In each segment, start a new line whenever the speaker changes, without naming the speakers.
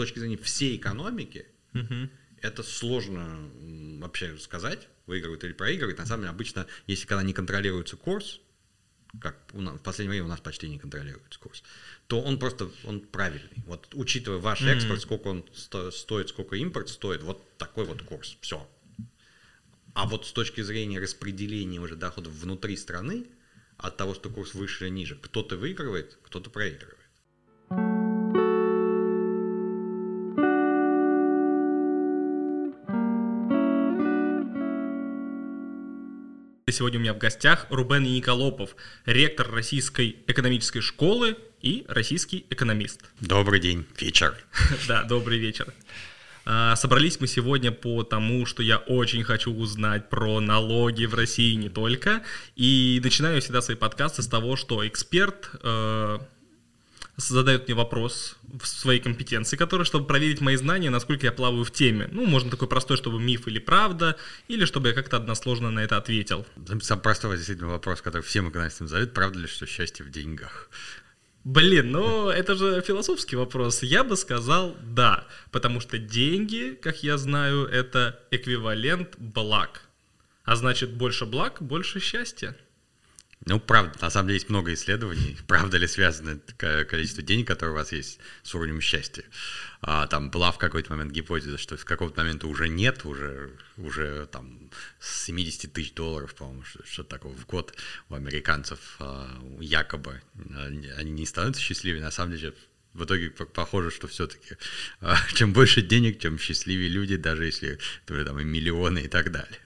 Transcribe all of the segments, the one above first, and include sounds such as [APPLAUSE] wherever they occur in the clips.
точки зрения всей экономики, это сложно вообще сказать, выигрывает или проигрывает. На самом деле, обычно, если когда не контролируется курс, как у нас, в последнее время у нас почти не контролируется курс, то он просто он правильный. Вот учитывая ваш mm-hmm. экспорт, сколько он сто, стоит, сколько импорт стоит, вот такой вот курс. Все. А вот с точки зрения распределения уже доходов внутри страны, от того, что курс выше или ниже, кто-то выигрывает, кто-то проигрывает.
Сегодня у меня в гостях Рубен Николопов, ректор Российской экономической школы и российский экономист.
Добрый день, вечер. [LAUGHS]
Да, добрый вечер. А, собрались мы сегодня по тому, что я очень хочу узнать про налоги в России не только. И начинаю всегда свои подкасты с того, что эксперт э, задает мне вопрос в своей компетенции, который, чтобы проверить мои знания, насколько я плаваю в теме. Ну, можно такой простой, чтобы миф или правда, или чтобы я как-то односложно на это ответил.
Самый простой действительно вопрос, который всем экономистам задают, правда ли, что счастье в деньгах?
Блин, ну это же философский вопрос. Я бы сказал да, потому что деньги, как я знаю, это эквивалент благ. А значит, больше благ, больше счастья.
Ну, правда, на самом деле есть много исследований, [LAUGHS] правда ли связано количество денег, которые у вас есть с уровнем счастья. А, там была в какой-то момент гипотеза, что в каком-то момент уже нет, уже, уже там с 70 тысяч долларов, по-моему, что-то такого в год у американцев а, якобы они не становятся счастливее. На самом деле в итоге похоже, что все-таки а, [LAUGHS] чем больше денег, тем счастливее люди, даже если там и миллионы и так далее.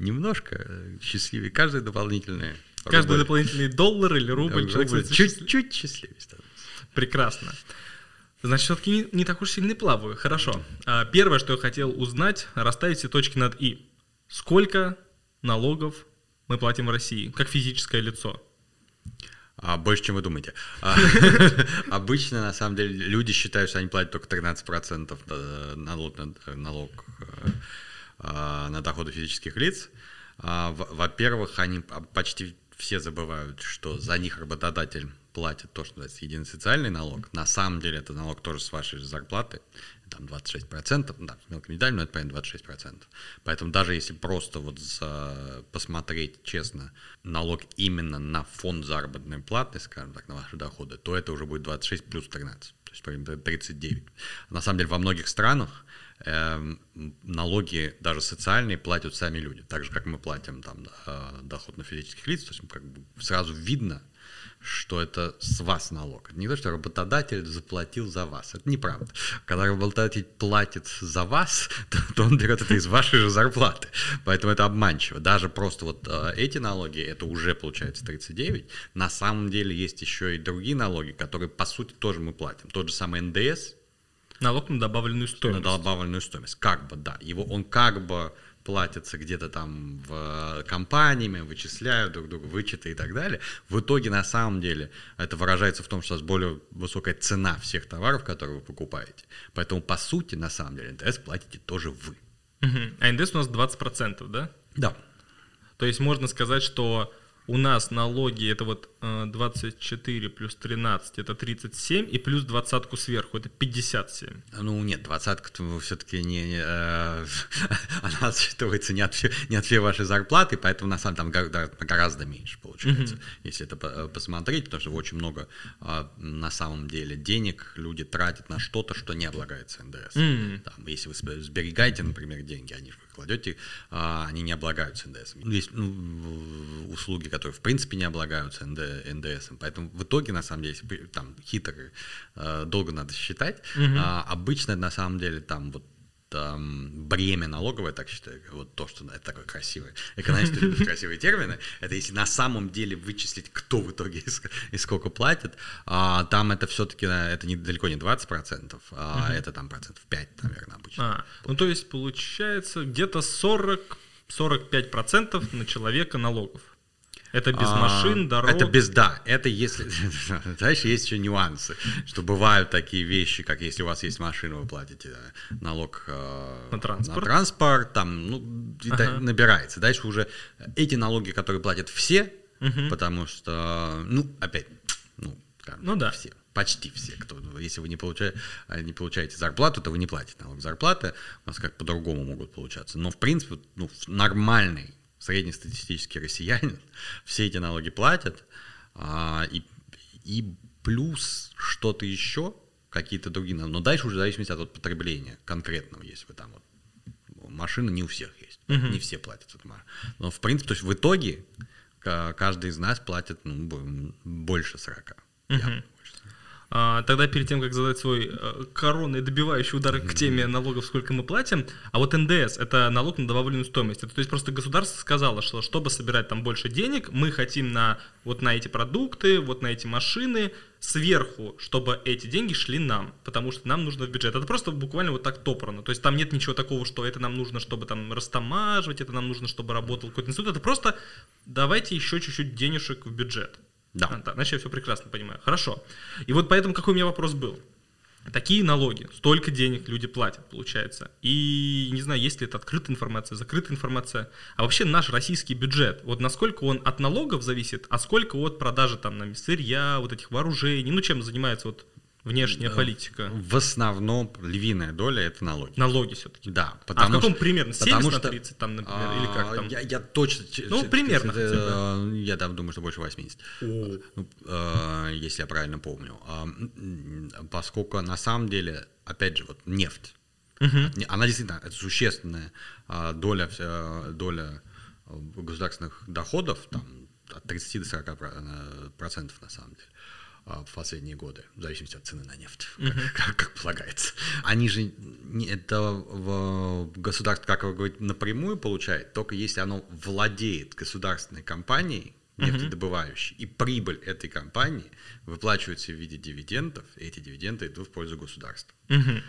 Немножко э, счастливее. Каждое дополнительное
Каждый рубль. дополнительный доллар или рубль
да, человек чуть-чуть счастливее становится.
Прекрасно. Значит, все-таки не, не так уж сильно плаваю. Хорошо. А, первое, что я хотел узнать, расставить все точки над «и». Сколько налогов мы платим в России, как физическое лицо?
А, больше, чем вы думаете. А, [LAUGHS] обычно, на самом деле, люди считают, что они платят только 13% э, налог, налог э, а, на доходы физических лиц. Во-первых, они почти все забывают, что за них работодатель платит то, что называется единый социальный налог. На самом деле это налог тоже с вашей зарплаты, там 26%, да, мелко не дали, но это понятно 26%. Поэтому даже если просто вот за, посмотреть честно налог именно на фонд заработной платы, скажем так, на ваши доходы, то это уже будет 26 плюс 13, то есть примерно 39. На самом деле во многих странах налоги, даже социальные, платят сами люди, так же, как мы платим там доход на физических лиц, то есть как бы сразу видно, что это с вас налог. Не то, что работодатель заплатил за вас. Это неправда. Когда работодатель платит за вас, [LAUGHS] то, то он берет это из вашей же зарплаты. Поэтому это обманчиво. Даже просто вот э, эти налоги, это уже получается 39. На самом деле есть еще и другие налоги, которые по сути тоже мы платим. Тот же самый НДС,
Налог на добавленную стоимость.
На добавленную стоимость. Как бы, да. Его, он как бы платится где-то там в э, компаниями, вычисляют друг друга вычеты и так далее. В итоге, на самом деле, это выражается в том, что у вас более высокая цена всех товаров, которые вы покупаете. Поэтому, по сути, на самом деле, НДС платите тоже вы.
Угу. А НДС у нас 20%, да?
Да.
То есть можно сказать, что у нас налоги это вот 24 э, плюс 13 это 37 и плюс двадцатку сверху это 57.
Ну нет, двадцатка все-таки не, не э, [LAUGHS] она считывается не от, не от всей вашей зарплаты, поэтому на самом там гораздо меньше получается, mm-hmm. если это э, посмотреть, потому что очень много э, на самом деле денег люди тратят на что-то, что не облагается НДС. Mm-hmm. Там, если вы сберегаете, например, деньги, они же кладете, э, они не облагаются НДС. Есть ну, услуги, которые в принципе не облагаются НДС. Поэтому в итоге, на самом деле, там хитро, э, долго надо считать. Угу. А обычно, на самом деле, там вот там, бремя налоговое, так считаю, вот то, что это такое красивое, экономисты [LAUGHS] любят красивые термины, это если на самом деле вычислить, кто в итоге и, сколько платит, а, там это все-таки, это не, далеко не 20%, а угу. это там процентов 5, наверное, обычно. А,
ну то есть получается где-то 40 45% на человека налогов. Это без а, машин, дорог.
Это без, да, это если, [LAUGHS] знаешь, есть еще нюансы, что бывают такие вещи, как если у вас есть машина, вы платите налог э,
на транспорт, на
транспорт там, ну, ага. набирается. Дальше уже эти налоги, которые платят все, угу. потому что, ну, опять, ну,
ну да.
все. почти все, кто, если вы не получаете, не получаете зарплату, то вы не платите налог зарплаты, у вас как по-другому могут получаться. Но в принципе, ну, нормальный среднестатистический россиянин [LAUGHS] все эти налоги платят, а, и, и плюс что-то еще, какие-то другие, но дальше уже в зависимости от потребления конкретного, если вы там вот, машина не у всех есть, uh-huh. не все платят. Но в принципе, то есть в итоге каждый из нас платит ну, больше 40. Uh-huh.
А, тогда перед тем, как задать свой э, коронный добивающий удар к теме налогов, сколько мы платим, а вот НДС – это налог на добавленную стоимость. Это, то есть просто государство сказало, что чтобы собирать там больше денег, мы хотим на вот на эти продукты, вот на эти машины, сверху, чтобы эти деньги шли нам, потому что нам нужно в бюджет. Это просто буквально вот так топорно. То есть там нет ничего такого, что это нам нужно, чтобы там растамаживать, это нам нужно, чтобы работал какой-то институт. Это просто давайте еще чуть-чуть денежек в бюджет. Да. А, да. Значит, я все прекрасно понимаю. Хорошо. И вот поэтому какой у меня вопрос был? Такие налоги, столько денег люди платят, получается. И не знаю, есть ли это открытая информация, закрытая информация. А вообще наш российский бюджет, вот насколько он от налогов зависит, а сколько от продажи там на сырья, вот этих вооружений, ну чем занимается вот Внешняя политика.
В основном львиная доля это налоги.
Налоги все-таки.
Да.
Потому а в каком что, примерно? 70 потому на 30 там, например, а, или как там?
Я, я точно...
Ну, примерно хотя
бы. Я да, думаю, что больше 80. Ну, э, если я правильно помню. А, поскольку на самом деле, опять же, вот нефть, угу. она действительно это существенная а, доля, доля государственных доходов, там от 30 до 40 э, процентов на самом деле. А, в последние годы, в зависимости от цены на нефть, uh-huh. [LAUGHS] как, как полагается. Они же не, это в государство, как вы говорите, напрямую получает, только если оно владеет государственной компанией, нефтедобывающей, uh-huh. и прибыль этой компании выплачивается в виде дивидендов, и эти дивиденды идут в пользу государства. Uh-huh.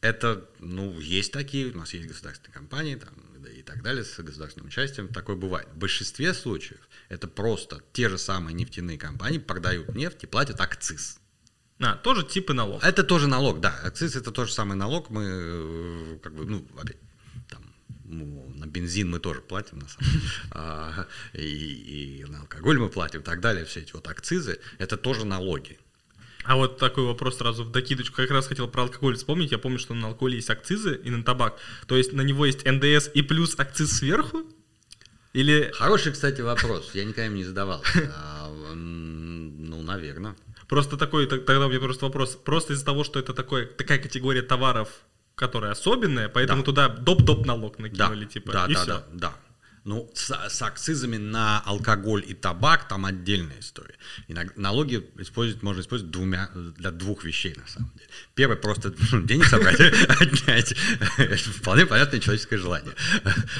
Это, ну, есть такие, у нас есть государственные компании, там, и так далее, с государственным участием, такое бывает. В большинстве случаев это просто те же самые нефтяные компании продают нефть и платят акциз.
А, тоже типы налог.
Это тоже налог, да. Акциз это тоже самый налог. Мы э, как бы, ну, опять, ну, на бензин мы тоже платим, на самом деле. [LAUGHS] А, и, и на алкоголь мы платим и так далее. Все эти вот акцизы, это тоже налоги.
А вот такой вопрос сразу в докидочку. Как раз хотел про алкоголь вспомнить. Я помню, что на алкоголе есть акцизы и на табак. То есть на него есть НДС и плюс акциз сверху? Или...
Хороший, кстати, вопрос. Я никогда им не задавал. А, ну, наверное.
Просто такой, тогда у меня просто вопрос. Просто из-за того, что это такой, такая категория товаров, которая особенная, поэтому да. туда доп-доп налог накинули,
да.
типа,
да,
и
да,
все.
Да, да. Ну, с, с акцизами на алкоголь и табак там отдельная история. И налоги использовать можно использовать двумя, для двух вещей, на самом деле. Первое, просто ну, денег собрать, [LAUGHS] отнять. Это вполне понятное человеческое желание.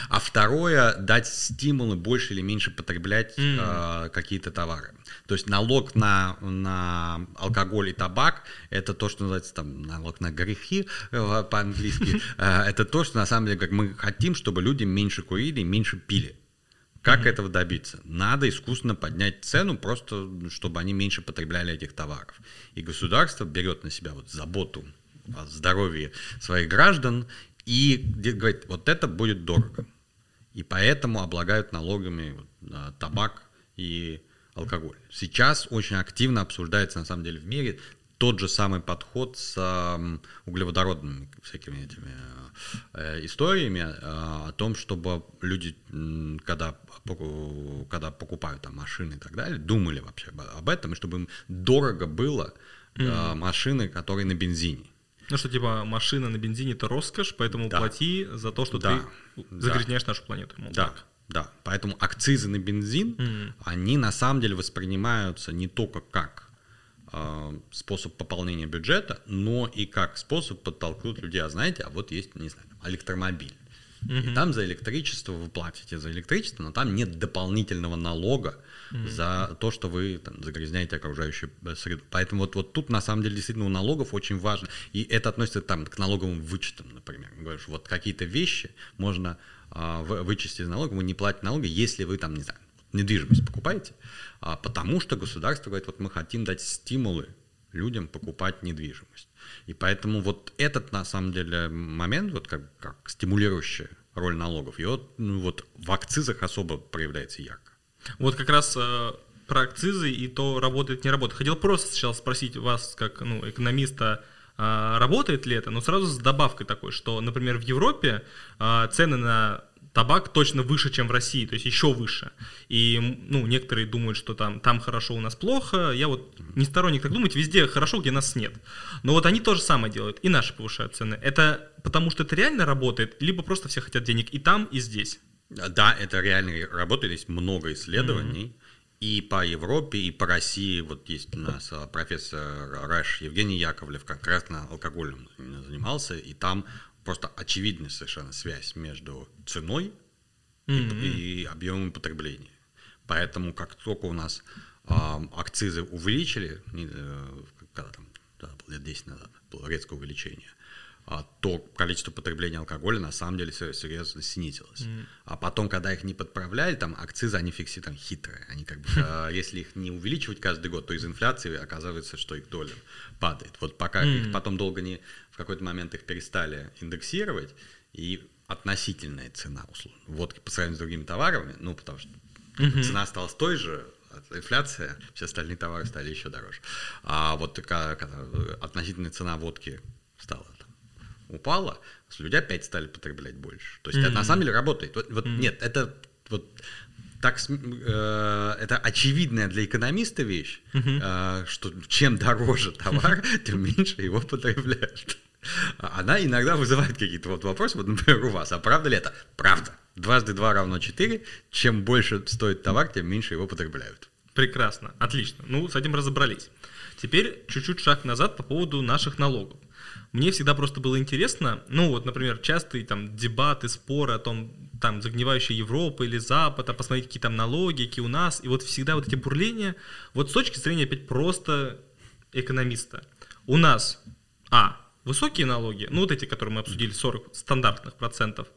А второе, дать стимулы больше или меньше потреблять э, какие-то товары. То есть налог на, на алкоголь и табак – это то, что называется там налог на грехи э, по-английски. Э, это то, что на самом деле как мы хотим, чтобы люди меньше курили и меньше пили. Как mm-hmm. этого добиться? Надо искусственно поднять цену, просто чтобы они меньше потребляли этих товаров. И государство берет на себя вот заботу о здоровье своих граждан и говорит, вот это будет дорого. И поэтому облагают налогами вот, табак и алкоголь. Сейчас очень активно обсуждается, на самом деле, в мире тот же самый подход с э, углеводородными всякими этими э, историями э, о том, чтобы люди, когда, когда покупают там машины и так далее, думали вообще об, этом, и чтобы им дорого было mm-hmm. машины, которые на бензине.
Ну что, типа, машина на бензине это роскошь, поэтому да. плати за то, что да. ты загрязняешь да. нашу планету.
Мол, да. Так. Да, поэтому акцизы на бензин, mm-hmm. они на самом деле воспринимаются не только как э, способ пополнения бюджета, но и как способ подтолкнуть людей, а знаете, а вот есть, не знаю, электромобиль. Mm-hmm. И там за электричество вы платите за электричество, но там нет дополнительного налога mm-hmm. за то, что вы там, загрязняете окружающую э, среду. Поэтому вот, вот тут на самом деле действительно у налогов очень важно. И это относится там, к налоговым вычетам, например. Говоришь, вот какие-то вещи можно вычесть из налога, вы не платите налоги, если вы там, не знаю, недвижимость покупаете, а, потому что государство говорит, вот мы хотим дать стимулы людям покупать недвижимость. И поэтому вот этот, на самом деле, момент, вот как, как стимулирующая роль налогов, вот, ну, вот в акцизах особо проявляется ярко.
Вот как раз э, про акцизы и то, работает, не работает. Хотел просто сначала спросить вас, как ну, экономиста, а, работает ли это, но сразу с добавкой такой, что, например, в Европе а, цены на табак точно выше, чем в России, то есть еще выше. И, ну, некоторые думают, что там, там хорошо, у нас плохо. Я вот не сторонник так думать, везде хорошо, где нас нет. Но вот они то же самое делают, и наши повышают цены. Это потому что это реально работает, либо просто все хотят денег и там, и здесь.
Да, это реально работает, есть много исследований. Mm-hmm. И по Европе, и по России. Вот есть у нас а, профессор Раш Евгений Яковлев, как раз на алкогольном занимался, и там просто очевидная совершенно связь между ценой mm-hmm. и, и объемом потребления. Поэтому как только у нас э, акцизы увеличили, э, когда там, да, лет 10 назад было резкое увеличение, то количество потребления алкоголя на самом деле серьезно снизилось. Mm. А потом, когда их не подправляли, там акцизы, они фикси там хитрые. Они как бы, а, если их не увеличивать каждый год, то из инфляции оказывается, что их доля падает. Вот пока mm. их потом долго не, в какой-то момент их перестали индексировать, и относительная цена условно, водки по сравнению с другими товарами, ну, потому что mm-hmm. цена осталась той же, инфляция, все остальные товары стали еще дороже. А вот такая, относительная цена водки стала упала, люди опять стали потреблять больше. То есть mm-hmm. это на самом деле работает. Вот, вот mm-hmm. нет, это вот так э, это очевидная для экономиста вещь, mm-hmm. э, что чем дороже товар, [LAUGHS] тем меньше его потребляют. Она иногда вызывает какие-то вот вопросы, вот, например, у вас, а правда ли это? Правда. Дважды два равно четыре. Чем больше стоит товар, тем меньше его потребляют.
Прекрасно, отлично. Ну, с этим разобрались. Теперь чуть-чуть шаг назад по поводу наших налогов. Мне всегда просто было интересно, ну вот, например, частые там дебаты, споры о том, там, загнивающая Европа или Запад, а посмотреть, какие там налоги, какие у нас, и вот всегда вот эти бурления, вот с точки зрения опять просто экономиста. У нас, а, высокие налоги, ну вот эти, которые мы обсудили, 40 стандартных процентов,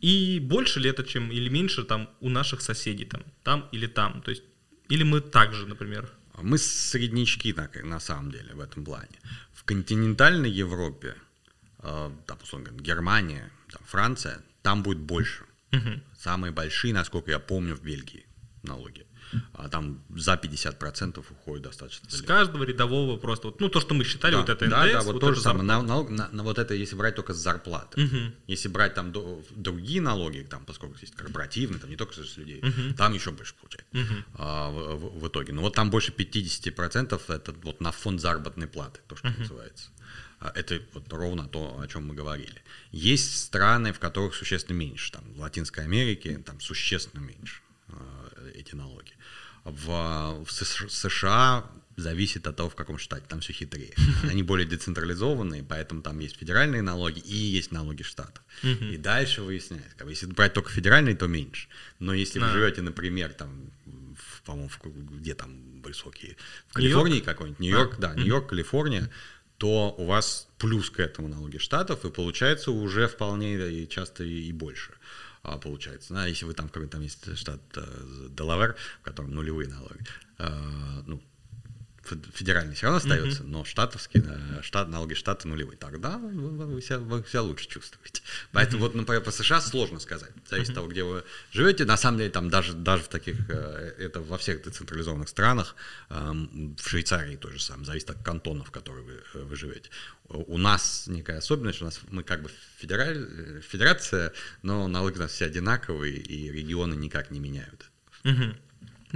и больше ли это, чем или меньше там у наших соседей, там, там или там, то есть, или мы также, например.
Мы среднячки на, на самом деле в этом плане континентальной Европе, э, там, условно говоря, Германия, там, Франция, там будет больше. Угу. Самые большие, насколько я помню, в Бельгии налоги а там за 50% уходит достаточно.
С каждого рядового просто, вот, ну то, что мы считали,
да,
вот это НДС,
да, да, вот,
вот
то же самое. На, на, на, на вот это, если брать только с зарплаты. Угу. Если брать там до, другие налоги, там, поскольку есть корпоративные, там не только с людей, угу. там еще больше получается угу. а, в, в, итоге. Но вот там больше 50% это вот на фонд заработной платы, то, что угу. называется. А, это вот ровно то, о чем мы говорили. Есть страны, в которых существенно меньше. Там, в Латинской Америке там существенно меньше а, эти налоги в, в США зависит от того, в каком штате, там все хитрее. Они более децентрализованные, поэтому там есть федеральные налоги и есть налоги штатов. И дальше выясняется, если брать только федеральные, то меньше. Но если вы живете, например, там, по-моему, где там высокие, в Калифорнии какой-нибудь, Нью-Йорк, да, Нью-Йорк, Калифорния, то у вас плюс к этому налоги штатов, и получается уже вполне и часто и больше. А, получается. А если вы там, какой там есть штат э, Делавер, в котором нулевые налоги, э, ну, федеральный все равно остается, mm-hmm. но штатовский, штат, налоги штата нулевые. Тогда вы себя, вы себя лучше чувствуете. Поэтому mm-hmm. вот, например, по США сложно сказать. Зависит mm-hmm. от того, где вы живете. На самом деле, там даже, даже в таких, э, это во всех децентрализованных странах, эм, в Швейцарии то же самое, зависит от кантонов, в которых вы, э, вы живете. У нас некая особенность, у нас мы как бы федераль, федерация, но налоги у нас все одинаковые, и регионы никак не меняют.
Mm-hmm.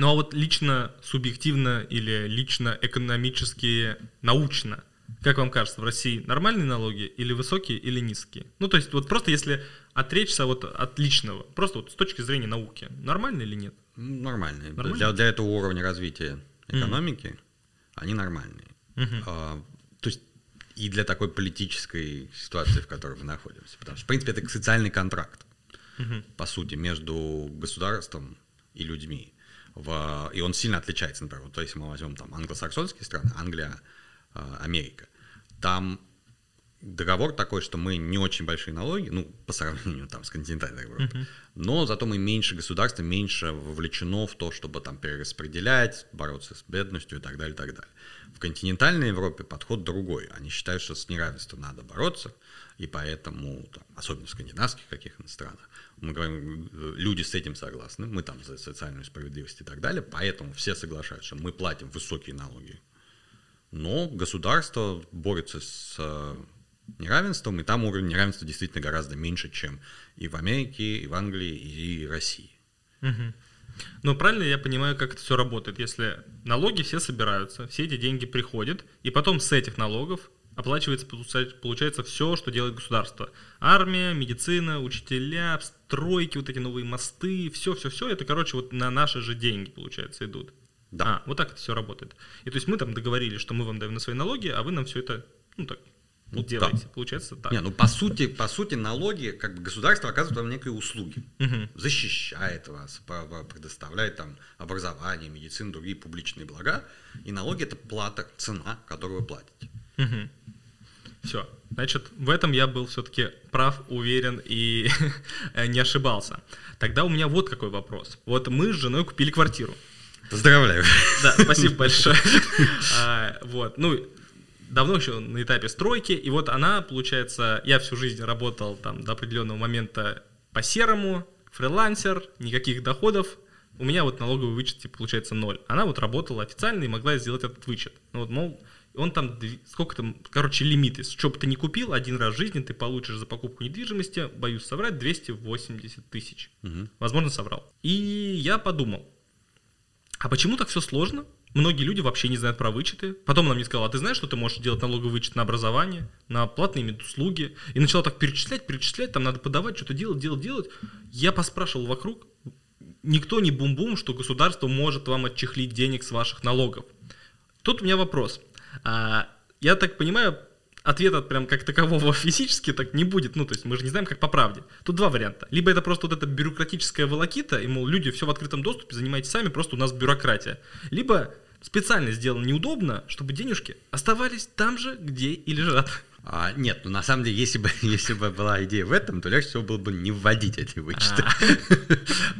Ну а вот лично субъективно или лично экономически, научно, как вам кажется, в России нормальные налоги или высокие, или низкие? Ну, то есть, вот просто если отречься вот от личного, просто вот с точки зрения науки, нормально или нет?
Нормальные. нормальные? Для, для этого уровня развития экономики mm. они нормальные. Mm-hmm. А, то есть и для такой политической ситуации, в которой мы находимся. Потому что, в принципе, это социальный контракт, mm-hmm. по сути, между государством и людьми в, и он сильно отличается, например, вот, то если мы возьмем там англосаксонские страны, Англия, а, Америка, там договор такой, что мы не очень большие налоги, ну, по сравнению там с континентальной Европой, uh-huh. но зато мы меньше государства, меньше вовлечено в то, чтобы там перераспределять, бороться с бедностью и так далее, и так далее. В континентальной Европе подход другой. Они считают, что с неравенством надо бороться, и поэтому, там, особенно в скандинавских каких-то странах, мы говорим, люди с этим согласны, мы там за социальную справедливость и так далее, поэтому все соглашаются, мы платим высокие налоги, но государство борется с э, неравенством, и там уровень неравенства действительно гораздо меньше, чем и в Америке, и в Англии, и в России.
Угу. Ну, правильно я понимаю, как это все работает. Если налоги все собираются, все эти деньги приходят, и потом с этих налогов оплачивается, получается, все, что делает государство. Армия, медицина, учителя, стройки, вот эти новые мосты, все-все-все, это, короче, вот на наши же деньги, получается, идут. Да. А, вот так это все работает. И то есть мы там договорились, что мы вам даем на свои налоги, а вы нам все это, ну так, ну, делаете. Да. Получается так.
Не, ну по сути, по сути налоги, как бы государство оказывает вам некие услуги, угу. защищает вас, предоставляет там образование, медицину, другие публичные блага, и налоги это плата, цена, которую вы платите.
Угу. Все. Значит, в этом я был все-таки прав, уверен и [LAUGHS] не ошибался. Тогда у меня вот какой вопрос. Вот мы с женой купили квартиру.
Поздравляю.
Да, спасибо [LAUGHS] большое. А, вот, ну, давно еще на этапе стройки, и вот она, получается, я всю жизнь работал там до определенного момента по серому, фрилансер, никаких доходов, у меня вот налоговый вычет, типа, получается, ноль. Она вот работала официально и могла сделать этот вычет. Ну вот, мол, он там, сколько там, короче, лимиты. Что бы ты ни купил, один раз в жизни ты получишь за покупку недвижимости, боюсь соврать, 280 тысяч. Угу. Возможно, соврал. И я подумал, а почему так все сложно? Многие люди вообще не знают про вычеты. Потом она мне сказала, а ты знаешь, что ты можешь делать налоговый вычет на образование, на платные медуслуги? И начала так перечислять, перечислять, там надо подавать, что-то делать, делать, делать. Я поспрашивал вокруг, никто не бум-бум, что государство может вам отчехлить денег с ваших налогов. Тут у меня вопрос. А, я так понимаю, ответа прям как такового [LAUGHS] физически так не будет. Ну, то есть мы же не знаем, как по правде. Тут два варианта. Либо это просто вот эта бюрократическая волокита, и, мол, люди все в открытом доступе, занимайтесь сами, просто у нас бюрократия. Либо специально сделано неудобно, чтобы денежки оставались там же, где и лежат.
А, нет, ну на самом деле, если бы, [LAUGHS] если бы была идея в этом, то легче всего было бы не вводить эти вычеты. А. [LAUGHS]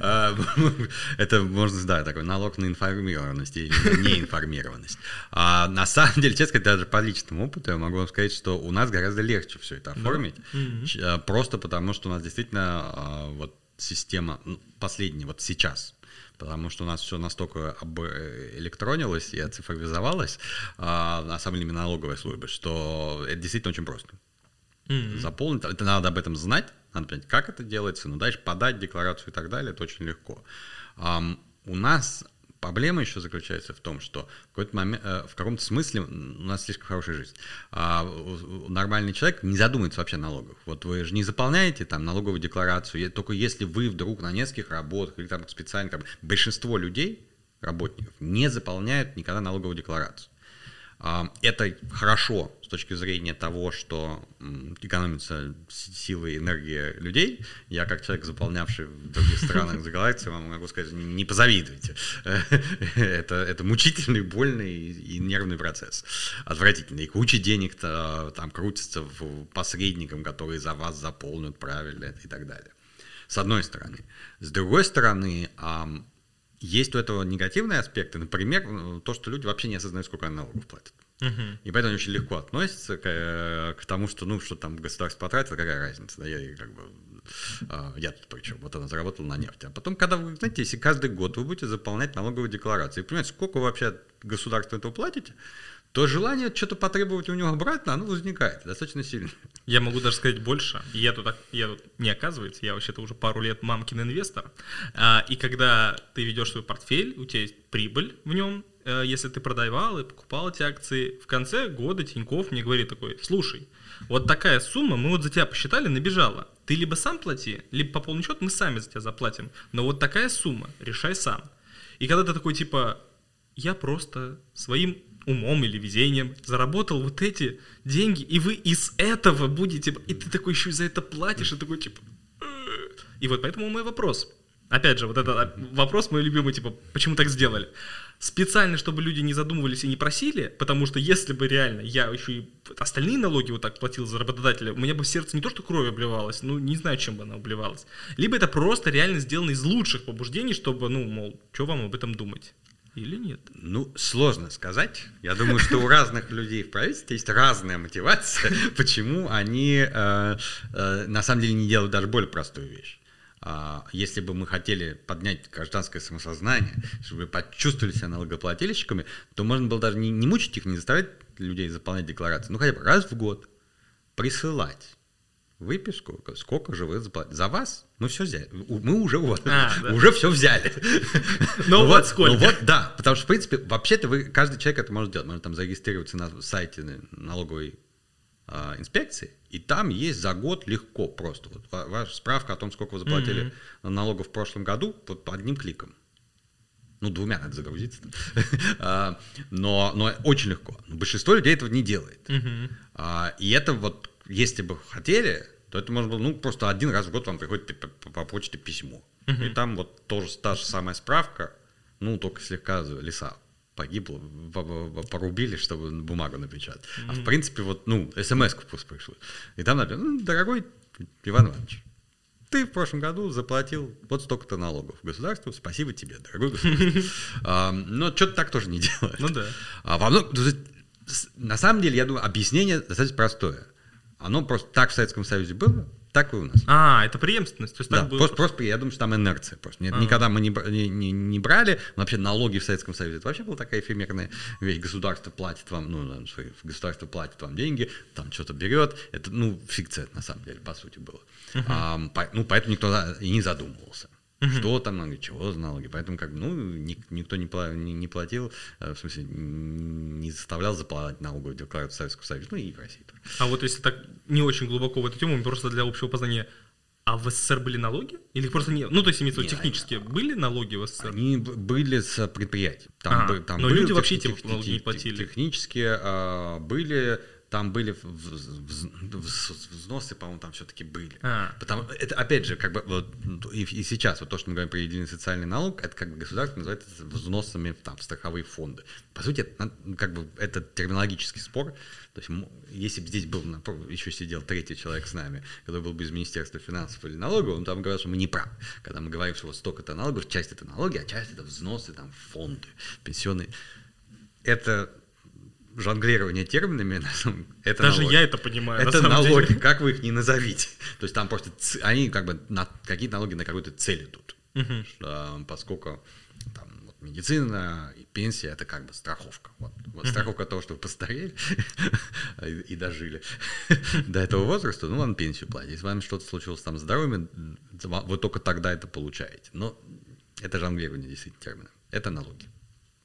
А, [LAUGHS] это можно, да, такой налог на информированность и неинформированность. А на самом деле, честно сказать, даже по личному опыту я могу вам сказать, что у нас гораздо легче все это оформить, просто потому что у нас действительно вот система, ну, последняя, вот сейчас, потому что у нас все настолько э, электронилось и оцифровизовалось, а, на самом деле налоговой службы, что это действительно очень просто. Mm-hmm. Заполнить, это надо об этом знать, надо понять, как это делается, но дальше подать декларацию и так далее, это очень легко. Um, у нас Проблема еще заключается в том, что в какой-то момент, э, в каком-то смысле у нас слишком хорошая жизнь. А нормальный человек не задумывается вообще о налогах. Вот вы же не заполняете там налоговую декларацию, только если вы вдруг на нескольких работах или там специально, там, большинство людей, работников, не заполняют никогда налоговую декларацию. А, это хорошо с точки зрения того, что экономится силы и энергия людей. Я, как человек, заполнявший в других странах за галактией, вам могу сказать, не позавидуйте. [LAUGHS] это, это мучительный, больный и нервный процесс. Отвратительный. И куча денег там крутится в посредникам, которые за вас заполнят правильно и так далее. С одной стороны. С другой стороны, есть у этого негативные аспекты, например, э, то, что люди вообще не осознают, сколько они налогов платят. Uh-huh. И поэтому они очень легко относятся к, э, к тому, что, ну, что там государство потратило, какая разница, да, я как бы, а, я тут причем, вот она заработала на нефть. А потом, когда вы, знаете, если каждый год вы будете заполнять налоговые декларации, понимаете, сколько вы вообще государству этого платите, то желание что-то потребовать у него обратно, оно возникает достаточно сильно.
Я могу даже сказать больше. Я тут, я тут не оказывается, я вообще-то уже пару лет мамкин инвестор. А, и когда ты ведешь свой портфель, у тебя есть прибыль в нем, э, если ты продавал и покупал эти акции, в конце года Тиньков мне говорит такой, слушай, вот такая сумма, мы вот за тебя посчитали, набежала. Ты либо сам плати, либо по полный счет мы сами за тебя заплатим. Но вот такая сумма, решай сам. И когда ты такой типа, я просто своим умом или везением заработал вот эти деньги, и вы из этого будете, и ты такой еще и за это платишь, и такой типа... И вот поэтому мой вопрос. Опять же, вот этот вопрос мой любимый, типа, почему так сделали? Специально, чтобы люди не задумывались и не просили, потому что если бы реально я еще и остальные налоги вот так платил за работодателя, у меня бы сердце не то, что кровь обливалось, ну, не знаю, чем бы она обливалась. Либо это просто реально сделано из лучших побуждений, чтобы, ну, мол, что вам об этом думать? Или нет?
Ну, сложно сказать. Я думаю, что у разных людей в правительстве есть разная мотивация, [LAUGHS] почему они э, э, на самом деле не делают даже более простую вещь. А, если бы мы хотели поднять гражданское самосознание, чтобы почувствовали себя налогоплательщиками, то можно было даже не, не мучить их, не заставлять людей заполнять декларации, ну хотя бы раз в год присылать выписку, сколько же вы заплатили. За вас мы все взяли. Мы уже вот, а, [LAUGHS] да. уже все взяли.
Ну, ну вот сколько. Ну
вот, да, потому что, в принципе, вообще-то вы, каждый человек это может делать. Можно там зарегистрироваться на сайте налоговой а, инспекции, и там есть за год легко просто. Вот ваша справка о том, сколько вы заплатили налогов в прошлом году, вот одним кликом. Ну, двумя надо загрузиться. [LAUGHS] А, но, но очень легко. Большинство людей этого не делает. А, и это вот, если бы хотели, то это можно было, ну, просто один раз в год вам приходит по почте письмо. И там вот тоже та же самая справка, ну, только слегка леса погибло, порубили, чтобы бумагу напечатать. Mm-hmm. А в принципе, вот, ну, смс-ку просто пришло. И там написано, ну, дорогой Иван Иванович, ты в прошлом году заплатил вот столько-то налогов государству, спасибо тебе, дорогой государство. [LAUGHS] Но что-то так тоже не [LAUGHS] делают.
Ну да.
А на самом деле, я думаю, объяснение достаточно простое. Оно просто так в Советском Союзе было, так и у нас.
А, это преемственность. То есть
да,
было...
просто, просто я думаю, что там инерция. Просто. Нет, а. Никогда мы не, не, не брали, вообще налоги в Советском Союзе, это вообще была такая эфемерная вещь. Государство платит вам, ну, государство платит вам деньги, там что-то берет. Это, ну, фикция, на самом деле, по сути, было. Uh-huh. А, по, ну, поэтому никто и не задумывался. Угу. Что там налоги, чего за налоги. Поэтому как бы, ну, никто не, не, не платил, э, в смысле, не заставлял заплатить налоговую декларацию Советского Союза, ну и в России тоже.
А вот если так не очень глубоко в эту тему, просто для общего познания, а в СССР были налоги? Или просто не? Ну, то есть, имеется в виду, технически не, были налоги в СССР?
Они были с предприятий. Там,
а, там но были люди вообще эти налоги не платили.
Технически а, были там были взносы, по-моему, там все-таки были. А. Потому, это, опять же, как бы, вот, и, и сейчас, вот то, что мы говорим про единый социальный налог, это как бы государство называет это взносами там, в страховые фонды. По сути, это, как бы, это терминологический спор. То есть, если бы здесь был, еще сидел третий человек с нами, который был бы из Министерства финансов или налогов, он там говорил, что мы не правы. Когда мы говорим, что вот столько-то налогов, часть это налоги, а часть это взносы, там, фонды, пенсионные. Это жонглирование терминами, [LAUGHS]
это Даже налоги. я это понимаю.
Это на налоги, деле. как вы их не назовите. [LAUGHS] То есть там просто они как бы на какие-то налоги на какую-то цель идут. Угу. Что, поскольку там, вот, медицина и пенсия это как бы страховка. Вот, вот угу. страховка того, что вы постарели [LAUGHS] и, и дожили до этого возраста, ну вам пенсию платить. Если вам что-то случилось там с здоровьем, вы только тогда это получаете. Но это жонглирование действительно термина. Это налоги.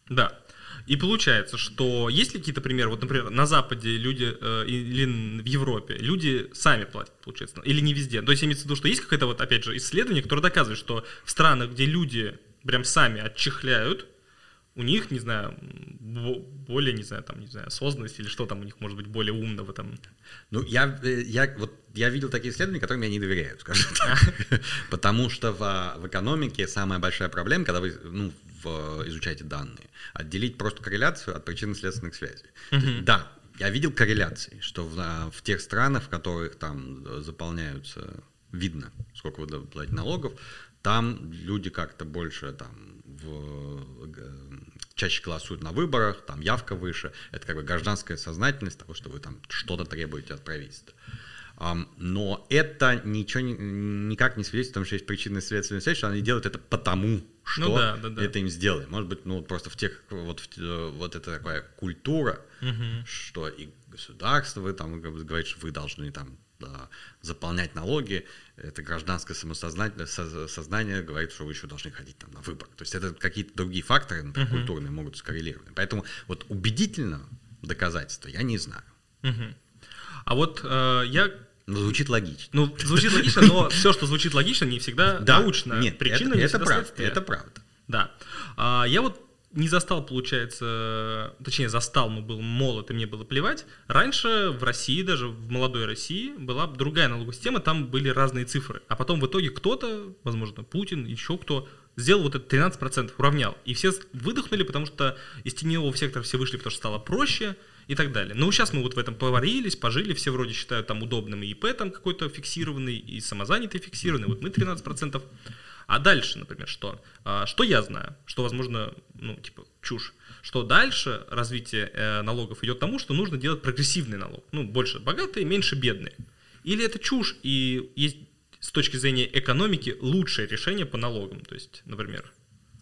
Да. И получается, что есть ли какие-то примеры, вот, например, на Западе люди э, или в Европе люди сами платят, получается, или не везде. То есть имеется в виду, что есть какое-то вот, опять же, исследование, которое доказывает, что в странах, где люди прям сами отчихляют, у них, не знаю, более, не знаю, там, не знаю, осознанность или что там у них может быть более умно в этом.
Ну, я, э, я, вот, я видел такие исследования, которым я не доверяю, скажем [LAUGHS] так. Потому что в, в экономике самая большая проблема, когда вы ну, в, изучаете данные, отделить просто корреляцию от причинно-следственных связей. Да, я видел корреляции, что в, а, в тех странах, в которых там заполняются, видно, сколько вы платите налогов, там люди как-то больше там в, чаще голосуют на выборах, там явка выше, это как бы гражданская сознательность того, что вы там что-то требуете от правительства. Но это ничего никак не свидетельствует, потому что есть причинно следственная связь, что они делают это потому, что ну, да, да, да. это им сделали. Может быть, ну просто в тех вот в, э, вот это такая культура, угу. что и государство вы там говорит, что вы должны там заполнять налоги, это гражданское самосознание сознание говорит, что вы еще должны ходить там на выбор. То есть это какие-то другие факторы, например, uh культурные, могут скоррелировать. Поэтому вот убедительно доказательства я не знаю.
uh А вот э, я
ну, звучит логично.
Ну, звучит логично, но все, что звучит логично, не всегда
да,
научно.
Нет, Причина это, не это правда. Это правда.
Да. А, я вот не застал, получается, точнее, застал, но был молод, и мне было плевать. Раньше в России, даже в молодой России, была другая налоговая система, там были разные цифры. А потом в итоге кто-то, возможно, Путин, еще кто, сделал вот это 13%, уравнял. И все выдохнули, потому что из теневого сектора все вышли, потому что стало проще и так далее. Но сейчас мы вот в этом поварились, пожили, все вроде считают там удобным и ИП там какой-то фиксированный, и самозанятый фиксированный, вот мы 13%. А дальше, например, что? А, что я знаю, что, возможно, ну, типа, чушь, что дальше развитие э, налогов идет к тому, что нужно делать прогрессивный налог. Ну, больше богатые, меньше бедные. Или это чушь, и есть с точки зрения экономики лучшее решение по налогам. То есть, например...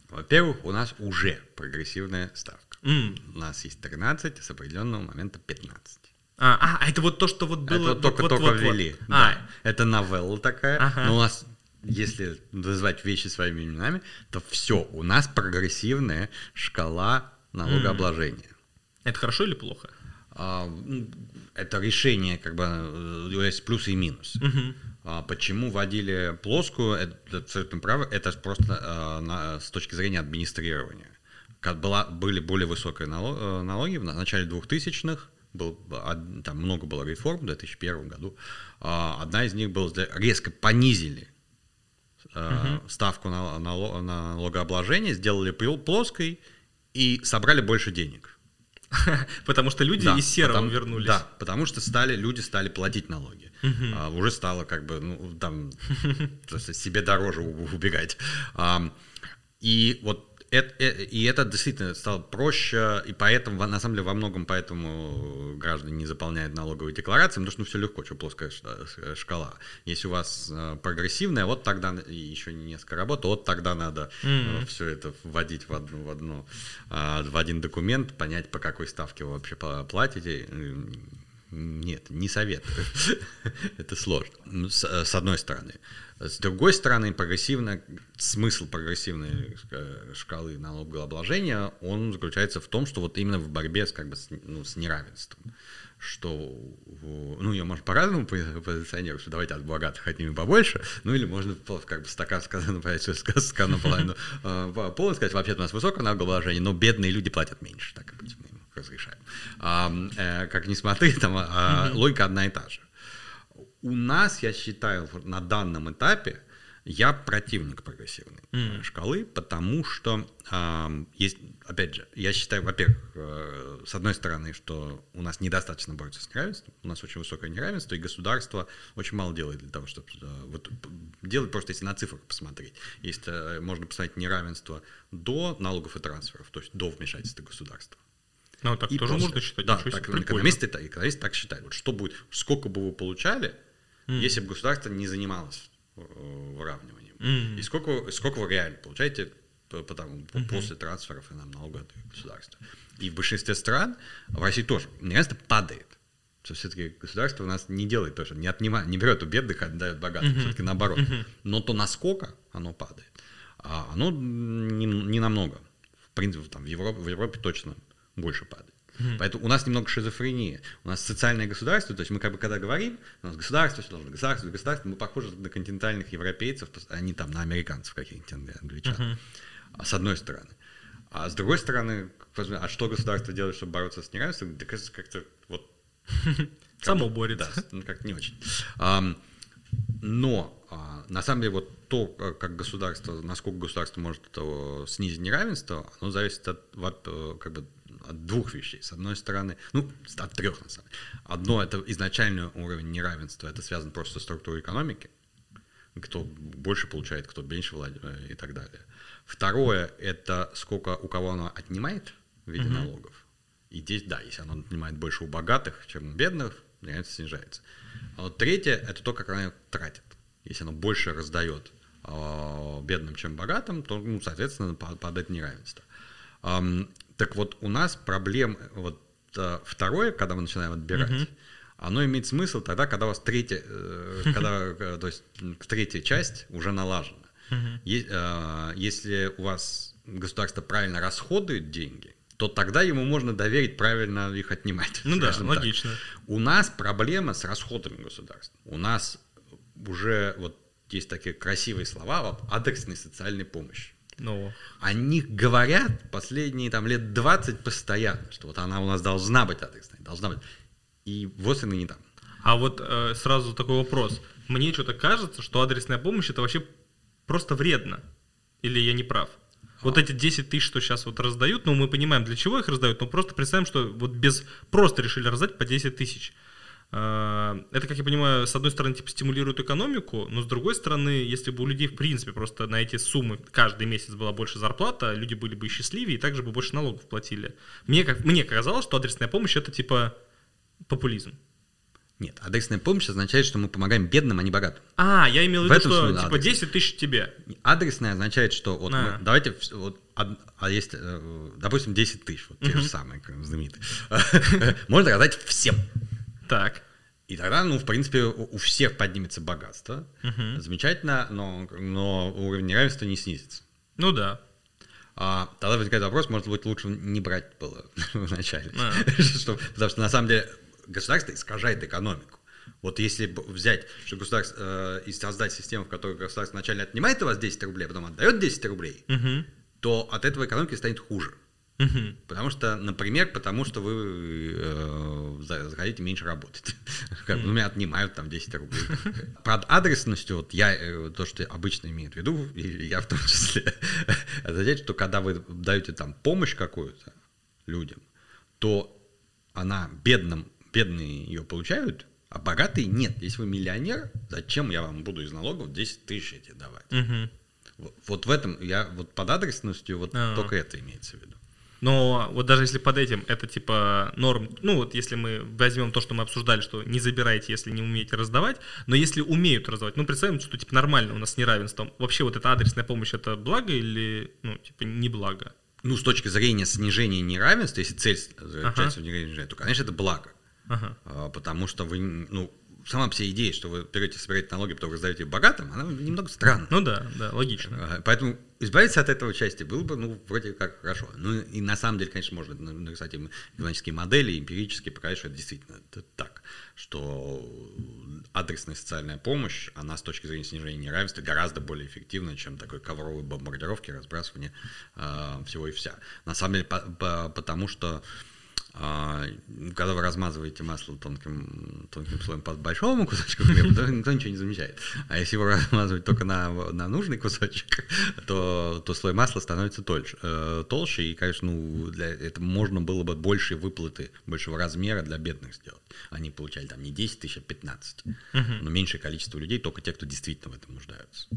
Во-первых, у нас уже прогрессивная ставка. Mm. У нас есть 13, с определенного момента 15.
А, а, это вот то, что вот было... Это
вот только-только вот, вот, ввели. Вот. Да. А. Это новелла такая, ага. но у нас если называть вещи своими именами, то все, у нас прогрессивная шкала налогообложения.
Это хорошо или плохо?
А, это решение, как бы, э, есть плюсы и минусы. А, почему вводили плоскую, это абсолютно право, это просто а, на, с точки зрения администрирования. Как была, были более высокие э, налоги в начале 2000-х, был, там много было реформ в 2001 году. А, одна из них была, резко понизили угу. ставку на, на, на налогообложение, сделали плоской и собрали больше денег. [LAUGHS]
Потому что люди да, из серого потому, вернулись.
Да, потому что стали, люди стали платить налоги. Угу. А, уже стало как бы, ну, там, [LAUGHS] себе дороже убегать. А, и вот это, э, и это действительно стало проще, и поэтому, на самом деле, во многом поэтому граждане не заполняют налоговые декларации, потому что ну, все легко, что плоская э, шкала. Если у вас э, прогрессивная, вот тогда еще несколько работ, вот тогда надо mm-hmm. все это вводить в, одну, в, одну, а, в один документ, понять, по какой ставке вы вообще платите. Нет, не советую. [LAUGHS] Это сложно. С одной стороны. С другой стороны, прогрессивно, смысл прогрессивной э, шкалы налогообложения, он заключается в том, что вот именно в борьбе с, как бы, с, ну, с неравенством. Что, ну, ее можно по-разному позиционировать, что давайте от богатых отнимем побольше, ну, или можно как бы стакан сказано [LAUGHS] наполовину э, полный сказать, вообще-то у нас высокое налогообложение, но бедные люди платят меньше, так и быть, разрешаем. А, э, как ни смотри, там а, логика одна и та же. У нас, я считаю, на данном этапе я противник прогрессивной mm. шкалы, потому что э, есть, опять же, я считаю, во-первых, э, с одной стороны, что у нас недостаточно борется с неравенством, у нас очень высокое неравенство, и государство очень мало делает для того, чтобы э, вот делать просто если на цифрах посмотреть, э, можно посмотреть неравенство до налогов и трансферов, то есть до вмешательства государства.
Ну, так и тоже после, можно считать.
Да, так, экономисты, экономисты так считают. Вот что будет, сколько бы вы получали, mm. если бы государство не занималось э, выравниванием. Mm. И сколько, сколько вы реально получаете потому, mm-hmm. после трансферов и нам налога от государства. И в большинстве стран, в России тоже, неравенство падает. Что все-таки государство у нас не делает то, что не отнимает, не берет у бедных, а отдает богатым, mm-hmm. все-таки наоборот. Mm-hmm. Но то насколько оно падает, а оно не, не намного. В принципе, там, в, Европе, в Европе точно больше падает. Mm-hmm. Поэтому у нас немного шизофрения. У нас социальное государство, то есть мы как бы когда говорим, у нас государство, все должно государство, государство, мы похожи на континентальных европейцев, они там на американцев каких-нибудь, англичан. Mm-hmm. А с одной стороны. А с другой стороны, а что государство делает, чтобы бороться с неравенством? Да кажется, как-то вот... [LAUGHS]
Само борется.
Да, ну как не очень. Но а, на самом деле вот то, как государство, насколько государство может снизить неравенство, оно зависит от, от э, как бы от двух вещей. С одной стороны, ну, от трех на самом деле. Одно — это изначальный уровень неравенства, это связано просто с структурой экономики, кто больше получает, кто меньше владеет э, и так далее. Второе — это сколько у кого оно отнимает в виде uh-huh. налогов. И здесь, да, если оно отнимает больше у богатых, чем у бедных, неравенство снижается. А вот третье — это то, как оно тратит. Если оно больше раздает э, бедным, чем богатым, то, ну, соответственно, падает неравенство. Так вот, у нас проблем, вот э, второе, когда мы начинаем отбирать, uh-huh. оно имеет смысл тогда, когда у вас третья, э, [LAUGHS] когда, э, то есть третья часть уже налажена. Если у вас государство правильно расходует деньги, то тогда ему можно доверить правильно их отнимать.
Ну да, логично.
У нас проблема с расходами государства. У нас уже вот есть такие красивые слова, вот, адресной социальной помощи.
Ну,
О них говорят последние там лет 20 постоянно, что вот она у нас должна быть адресной, должна быть. И вот она не там.
а вот э, сразу такой вопрос. Мне что-то кажется, что адресная помощь это вообще просто вредно. Или я не прав? Вот эти 10 тысяч, что сейчас вот раздают, ну, мы понимаем, для чего их раздают, но просто представим, что вот без... Просто решили раздать по 10 тысяч. Э, Это, как я понимаю, с одной стороны, типа, стимулирует экономику, но с другой стороны, если бы у людей, в принципе, просто на эти суммы каждый месяц была больше зарплата, люди были бы счастливее и также бы больше налогов платили. Мне, как, мне казалось, что адресная помощь это, типа, популизм.
Нет, адресная помощь означает, что мы помогаем бедным, а не богатым.
А, я имел в
В
виду,
этом
что,
смысле
типа,
адрес.
10 тысяч тебе.
Адресная означает, что вот
А.
мы- давайте, вот, од- а есть, э, допустим, 10 тысяч, вот те же самые, знаменитые. [LAUGHS] Можно раздать всем.
Так.
И тогда, ну, в принципе, у всех поднимется богатство. Замечательно, но, но уровень неравенства не снизится.
Ну да.
А тогда возникает вопрос, может быть, лучше не брать было [LAUGHS] вначале.
А. [LAUGHS]
Что- Потому что на самом деле государство искажает экономику. Вот если взять, что государство, э, и создать систему, в которой государство вначале отнимает у вас 10 рублей, а потом отдает 10 рублей,
Мгм.
то от этого экономики станет хуже.
Мгм.
Потому что, например, потому что вы э, за- захотите меньше работать. [LAUGHS] Как бы, У меня отнимают там 10 рублей. Под адресностью, вот я, э, то, что обычно имеют в виду, и я в том числе, [LAUGHS] означает, что когда вы даете там помощь какую-то людям, то она бедным, бедные ее получают, а богатые нет. Если вы миллионер, зачем я вам буду из налогов 10 тысяч эти давать?
Мгм.
Вот, вот в этом, я вот под адресностью вот
А.
только это имеется в виду.
Но вот даже если под этим это типа норм, ну вот если мы возьмем то, что мы обсуждали, что не забирайте, если не умеете раздавать, но если умеют раздавать, ну представим, что типа нормально у нас с неравенством, вообще вот эта адресная помощь это благо или, ну, типа не благо?
Ну, с точки зрения снижения неравенства, если цель заключается
Ага.
в снижении неравенства, то, конечно, это благо.
Ага.
А, Потому что вы, ну, сама вся идея, что вы берете, собираете налоги, потом раздаете богатым, она немного странна.
Ну да, да, логично.
А, Поэтому избавиться от этого части было бы, ну, вроде как хорошо. Ну, и на самом деле, конечно, можно на- нарисовать им экономические модели, эмпирически показать, что это действительно так, что адресная социальная помощь, она с точки зрения снижения неравенства гораздо более эффективна, чем такой ковровой бомбардировки, разбрасывание а, всего и вся. На самом деле, по- по- потому что когда вы размазываете масло тонким, тонким слоем по большому кусочку хлеба, то никто ничего не замечает. А если его размазывать только на, на нужный кусочек, то, то слой масла становится тольше, э, толще, и, конечно, ну, для этого можно было бы больше выплаты, большего размера для бедных сделать. Они получали там не 10 тысяч, а 15. Но меньшее количество людей, только те, кто действительно в этом нуждаются.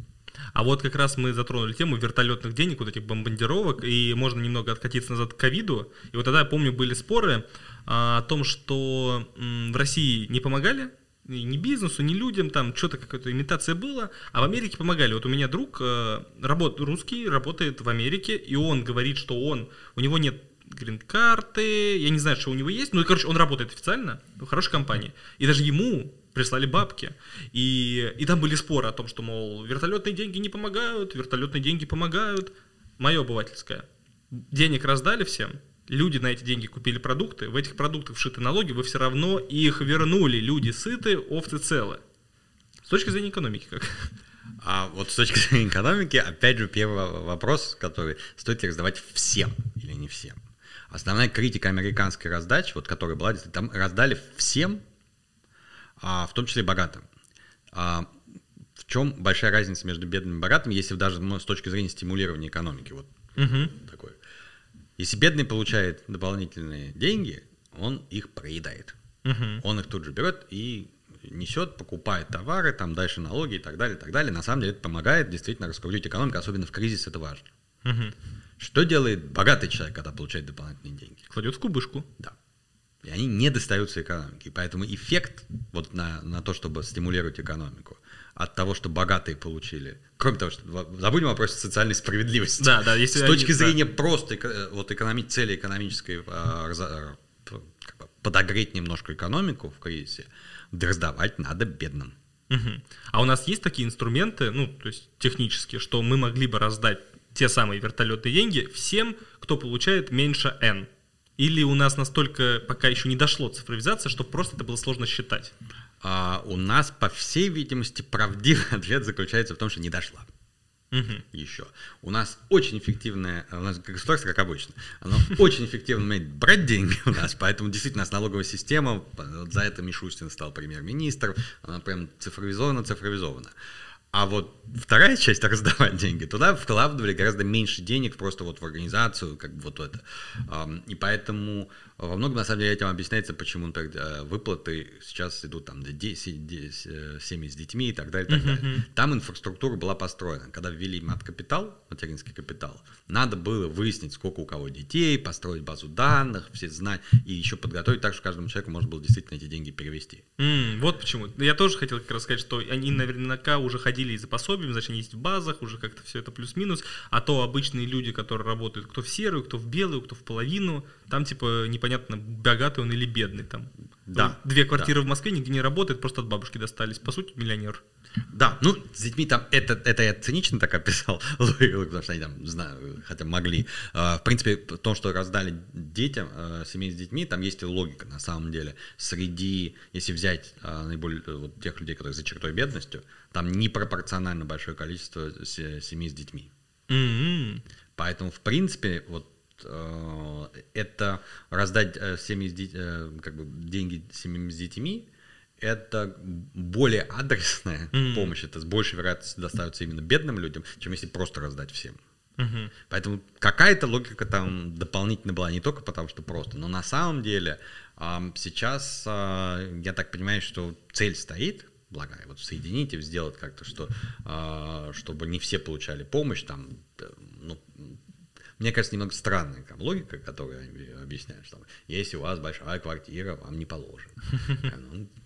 А вот как раз мы затронули тему вертолетных денег, вот этих бомбардировок, и можно немного откатиться назад к ковиду. И вот тогда, я помню, были споры а, о том, что в России не помогали, и ни бизнесу, ни людям, там что-то какая-то имитация была, а в Америке помогали. Вот у меня друг э, работ, русский, работает в Америке, и он говорит, что он, у него нет грин-карты, я не знаю, что у него есть, ну, короче, он работает официально в хорошей компании, и даже ему прислали бабки. И, и там были споры о том, что, мол, вертолетные деньги не помогают, вертолетные деньги помогают. Мое обывательское. Денег раздали всем, люди на эти деньги купили продукты, в этих продуктах вшиты налоги, вы все равно их вернули. Люди сыты, овцы целы. С точки зрения экономики как?
А вот с точки зрения экономики, опять же, первый вопрос, который стоит ли раздавать всем или не всем. Основная критика американской раздачи, вот которая была, там раздали всем, в том числе богатым. А, в чем большая разница между бедными и богатыми, если даже ну, с точки зрения стимулирования экономики, вот
Мгм.
такой. Если бедный получает дополнительные деньги, он их проедает.
Мгм.
Он их тут же берет и несет, покупает товары, там дальше налоги и так далее, и так далее. На самом деле это помогает действительно раскрутить экономику, особенно в кризис это важно.
Мгм.
Что делает богатый человек, когда получает дополнительные деньги?
Кладет в кубышку.
Да. И они не достаются экономике. Поэтому эффект вот на, на то, чтобы стимулировать экономику, от того, что богатые получили, кроме того, что забудем о вопросе социальной справедливости.
Да, да, если
С
они-
точки
да.
зрения просто эко- э, вот экономи- цели экономической а, раза- бы подогреть немножко экономику в кризисе, да раздавать надо бедным.
Мгм. А у нас есть такие инструменты, ну, то есть технические, что мы могли бы раздать те самые вертолетные деньги всем, кто получает меньше N? Или у нас настолько пока еще не дошло цифровизация, что просто это было сложно считать?
А у нас, по всей видимости, правдивый ответ заключается в том, что не дошла.
Мгм.
еще. У нас очень эффективное, у нас государство, как обычно, оно [LAUGHS] очень эффективно умеет брать деньги у нас, поэтому действительно у нас налоговая система, вот за это Мишустин стал премьер-министром, она прям цифровизована, цифровизована. А вот вторая часть раздавать деньги, туда вкладывали гораздо меньше денег просто вот в организацию, как бы вот это. И поэтому во многом, на самом деле, этим объясняется, почему например, э, выплаты сейчас идут там до 10, 10, э, семьи с детьми и так далее. и так далее. Там инфраструктура была построена. Когда ввели мат-капитал, материнский капитал, надо было выяснить, сколько у кого детей, построить базу данных, все знать, и еще подготовить так, что каждому человеку можно было действительно эти деньги перевести.
М, вот почему. Я тоже хотел как раз сказать, что они наверняка уже ходили и за пособием, значит, они есть в базах, уже как-то все это плюс-минус, а то обычные люди, которые работают, кто в серую, кто в белую, кто в половину, там типа непонятно, богатый он или бедный там.
Да,
Две квартиры в Москве нигде не работает, просто от бабушки достались. По сути, миллионер.
Да, ну, с детьми там, это, это я цинично так описал, [LAUGHS] потому что они там, знаю, хотя могли. А, В принципе, в том, что раздали детям, э, семей с детьми, там есть и логика на самом деле. Среди, если взять а, наиболее вот тех людей, которые за чертой бедностью, там непропорционально большое количество се- семей с детьми.
М-м.
Поэтому, в принципе, вот это раздать э, семьи с дет- э, как бы деньги семьям с детьми, это более адресная
Мгм.
помощь, это с большей вероятностью доставится именно бедным людям, чем если просто раздать всем.
Мгм.
Поэтому какая-то логика там дополнительно была, не только потому, что просто, но на самом деле сейчас, а, я так понимаю, что цель стоит, благая, вот соединить и сделать как-то, что, а, чтобы не все получали помощь, там, ну, мне кажется, немного странная там, логика, которую объясняют, что если у вас большая квартира, вам не положено. [LAUGHS]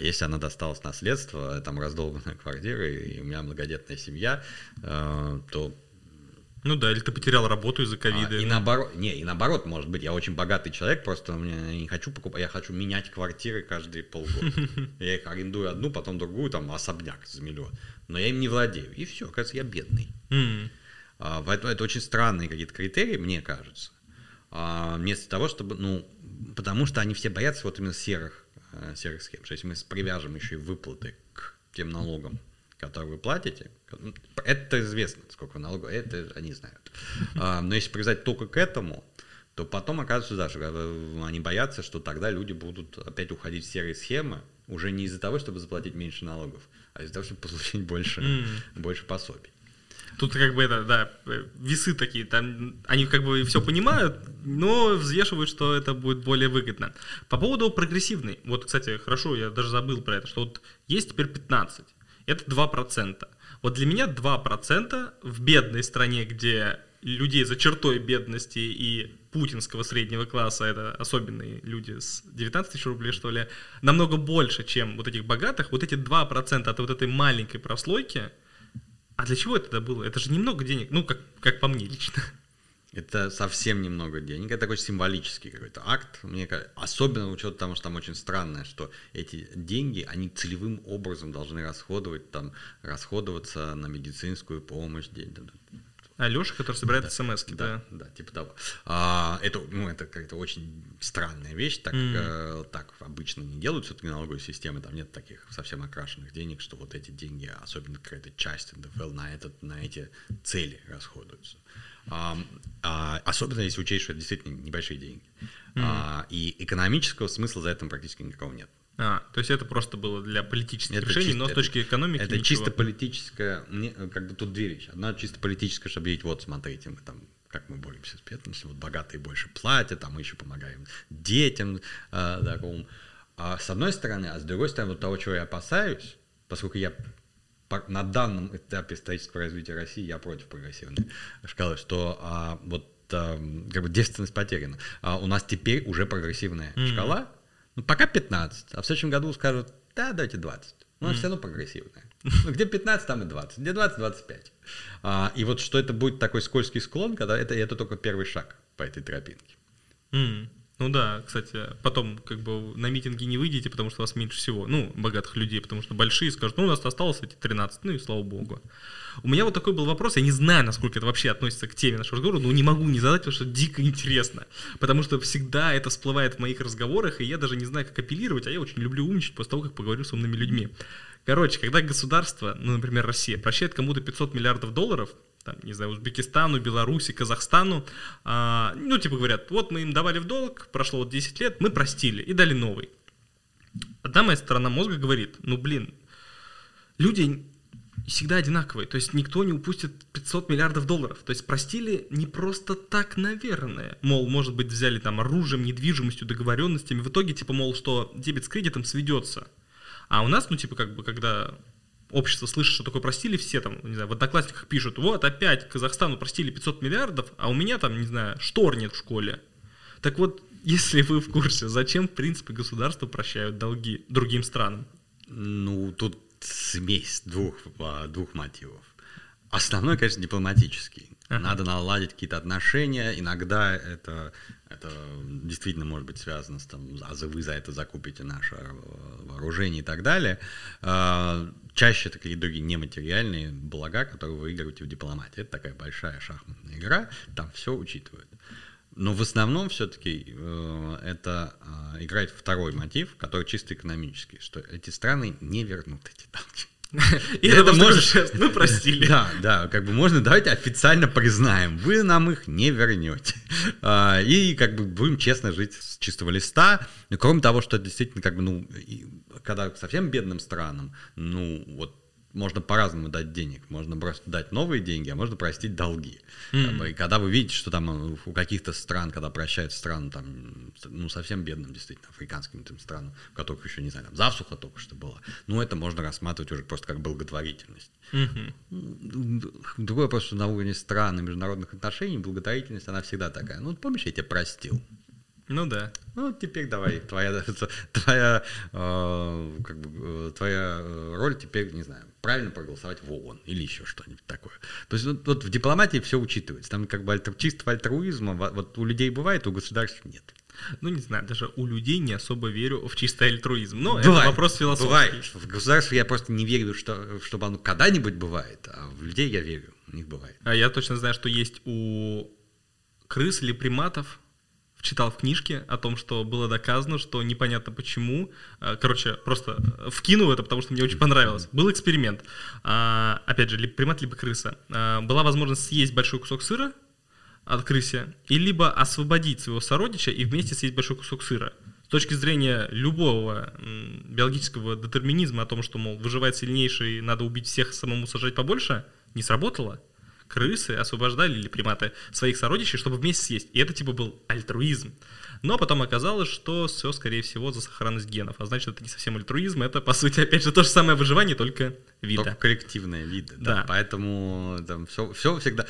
А, а Если она досталась наследство, там раздолбанная квартира, и у меня многодетная семья, э, то
Ну да, или ты потерял работу из-за ковида.
а, и наоборот, не, и наоборот, может быть, я очень богатый человек, просто я не хочу покупать, я хочу менять квартиры каждые полгода. [LAUGHS] Я их арендую одну, потом другую, там особняк за миллион. Но я им не владею. И все, кажется, я бедный.
М.
А, Поэтому это очень странные какие-то критерии, мне кажется. А, Вместо того, чтобы, ну, потому что они все боятся вот именно серых, э, серых схем. Что если мы привяжем еще и выплаты к тем налогам, которые вы платите, ну, это известно, сколько налогов, это они знают. А, Но если привязать только к этому, то потом оказывается, да, что э, они боятся, что тогда люди будут опять уходить в серые схемы, уже не из-за того, чтобы заплатить меньше налогов, а из-за того, чтобы получить больше,
М.
больше пособий.
Тут как бы это, да, э, весы такие, там они как бы все понимают, но взвешивают, что это будет более выгодно. По поводу прогрессивной, вот, кстати, хорошо, я даже забыл про это, что вот есть теперь 15, это 2%. Вот для меня 2% в бедной стране, где людей за чертой бедности и путинского среднего класса, это особенные люди с 19 тысяч рублей, что ли, намного больше, чем вот этих богатых, вот эти 2% от вот этой маленькой прослойки, а для чего это было? Это же немного денег, ну, как, как по мне лично.
Это совсем немного денег. Это такой символический какой-то акт. Мне кажется, особенно учет того, что там очень странное, что эти деньги, они целевым образом должны расходовать, там, расходоваться на медицинскую помощь.
А Леша, который собирает смс да.
Да, да, типа того. А, это, ну, это какая-то очень странная вещь, так,
Мгм.
э, так обычно не делают все-таки налоговые системы, там нет таких совсем окрашенных денег, что вот эти деньги, особенно какая-то часть НДФЛ на, этот, на эти цели расходуются. А, а, особенно если учесть, что это действительно небольшие деньги. А, и экономического смысла за этим практически никакого нет.
А, то есть это просто было для политических
Это
решений,
чисто-
но с точки экономики
Это
ничего.
чисто политическое, мне, э, как бы тут две вещи. Одна чисто политическая, чтобы видеть, вот смотрите, мы там как мы боремся с бедностью, вот богатые больше платят, а мы еще помогаем детям э, такому. А с одной стороны, а с другой стороны, вот того, чего я опасаюсь, поскольку я на данном этапе исторического развития России я против прогрессивной шкалы, что а, вот ам, как бы девственность потеряна. А у нас теперь уже прогрессивная
Мгм.
шкала, ну, пока 15, а в следующем году скажут, да, давайте 20. Но она все равно прогрессивная. Ну, где 15, там и 20. Где 20, 25. А, и вот что это будет такой скользкий склон, когда это, это только первый шаг по этой тропинке.
М, Ну да, кстати, потом как бы на митинги не выйдете, потому что вас меньше всего, ну, богатых людей, потому что большие скажут, ну, у нас осталось эти 13, ну и слава богу. У меня вот такой был вопрос, я не знаю, насколько это вообще относится к теме нашего разговора, но не могу не задать, потому что дико интересно. Потому что всегда это всплывает в моих разговорах, и я даже не знаю, как апеллировать, а я очень люблю умничать после того, как поговорю с умными людьми. Короче, когда государство, ну, например, Россия, прощает кому-то 500 миллиардов долларов, там, не знаю, Узбекистану, Беларуси, Казахстану, а, ну, типа говорят, вот мы им давали в долг, прошло вот 10 лет, мы простили и дали новый. Одна моя сторона мозга говорит, ну, блин, люди всегда одинаковые, то есть никто не упустит 500 миллиардов долларов, то есть простили не просто так, наверное, мол, может быть, взяли там оружием, недвижимостью, договоренностями, в итоге, типа, мол, что дебет с кредитом сведется, а у нас, ну, типа, как бы, когда общество слышит, что такое простили, все там, не знаю, в одноклассниках пишут, вот опять Казахстану простили 500 миллиардов, а у меня там, не знаю, штор нет в школе. Так вот, [LAUGHS] если вы в курсе, зачем, в принципе, государства прощают долги другим странам?
Ну, тут смесь двух, а, двух мотивов. Основной, конечно, дипломатический. Ага. Надо наладить какие-то отношения. Иногда это, это действительно может быть связано с тем, а вы за это закупите наше вооружение и так далее. А, чаще это какие-то другие нематериальные блага, которые вы выигрываете в дипломатии. Это такая большая шахматная игра, там все учитывают. Но в основном все-таки э, это э, играет второй мотив, который чисто экономический, что эти страны не вернут эти [LAUGHS] долги.
И это можно сейчас, ну простили.
Да, да, как бы можно, давайте официально признаем, вы нам их не вернете. А, и как бы будем честно жить с чистого листа. Кроме того, что действительно как бы, ну, когда совсем бедным странам, ну, вот можно по-разному дать денег. Можно просто дать новые деньги, а можно простить долги. Mm-hmm. И когда вы видите, что там э, у каких-то стран, когда прощают страны, там, ну, совсем бедным, действительно, африканским там, странам, у которых еще, не знаю, там, засуха только что была, ну, это можно рассматривать уже просто как благотворительность. Mm-hmm. Другой вопрос, что на уровне стран и международных отношений благотворительность, она всегда такая. Ну, помнишь, я тебя простил.
Ну да.
Ну теперь давай, твоя, [LAUGHS] твоя, э, как бы, э, твоя э, роль теперь, не знаю, правильно проголосовать в ООН или еще что-нибудь такое. То есть вот, вот в дипломатии все учитывается. Там как бы альтер, чистого альтруизма вот у людей бывает, у государств нет.
Ну, не знаю, даже у людей не особо верю в чистый альтруизм. Но бывает, это вопрос философии. Бывает.
В государстве я просто не верю, что, чтобы оно когда-нибудь бывает, а в людей я верю, у них бывает.
А я точно знаю, что есть у крыс или приматов читал в книжке о том, что было доказано, что непонятно почему. А, короче, просто вкинул это, потому что мне очень понравилось. Был эксперимент. А, опять же, либо примат, либо крыса. А, была возможность съесть большой кусок сыра от крыси, и либо освободить своего сородича и вместе съесть большой кусок сыра. С точки зрения любого биологического детерминизма о том, что, мол, выживает сильнейший, надо убить всех, самому сажать побольше, не сработало крысы освобождали или приматы своих сородичей, чтобы вместе съесть. И это типа был альтруизм. Но потом оказалось, что все, скорее всего, за сохранность генов. А значит, это не совсем альтруизм, это, по сути, опять же, то же самое выживание, только вида. Только
коллективное вида, да. да. Поэтому там все, все всегда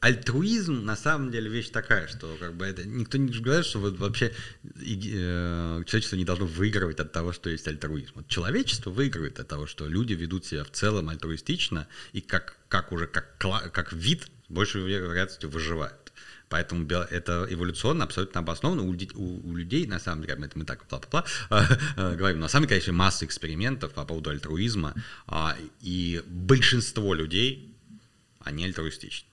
альтруизм на самом деле вещь такая, что как бы это никто не говорит, что вот вообще э, человечество не должно выигрывать от того, что есть альтруизм. Вот человечество выигрывает от того, что люди ведут себя в целом альтруистично и как, как уже как, как вид больше вероятностью выживают. Поэтому это эволюционно абсолютно обосновано. У, у, у людей, на самом деле, это мы так бла-бла-бла, [LAUGHS] э, говорим, на самом деле, конечно, масса экспериментов по поводу альтруизма, э, и большинство людей, они альтруистичны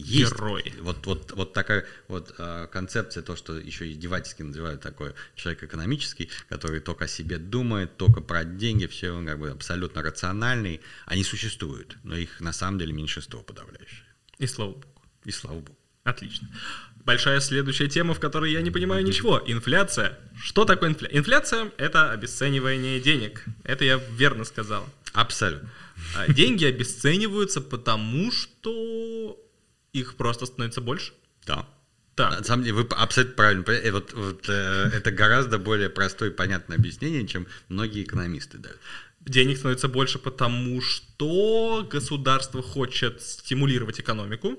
есть Герой. Вот, вот, вот такая вот э, концепция, то, что еще издевательски называют такой человек экономический, который только о себе думает, только про деньги, все он как бы абсолютно рациональный, они существуют, но их на самом деле меньшинство подавляющее.
И слава богу.
И слава богу.
Отлично. Большая следующая тема, в которой я не понимаю ничего. Инфляция. Что такое инфляция? Инфляция – это обесценивание денег. Это я верно сказал.
Абсолютно.
А деньги обесцениваются потому, что их просто становится больше?
Да. Да. На самом деле, вы абсолютно правильно понимаете. Вот, вот, э, это гораздо более простое и понятное объяснение, чем многие экономисты дают.
Денег становится больше потому, что государство хочет стимулировать экономику,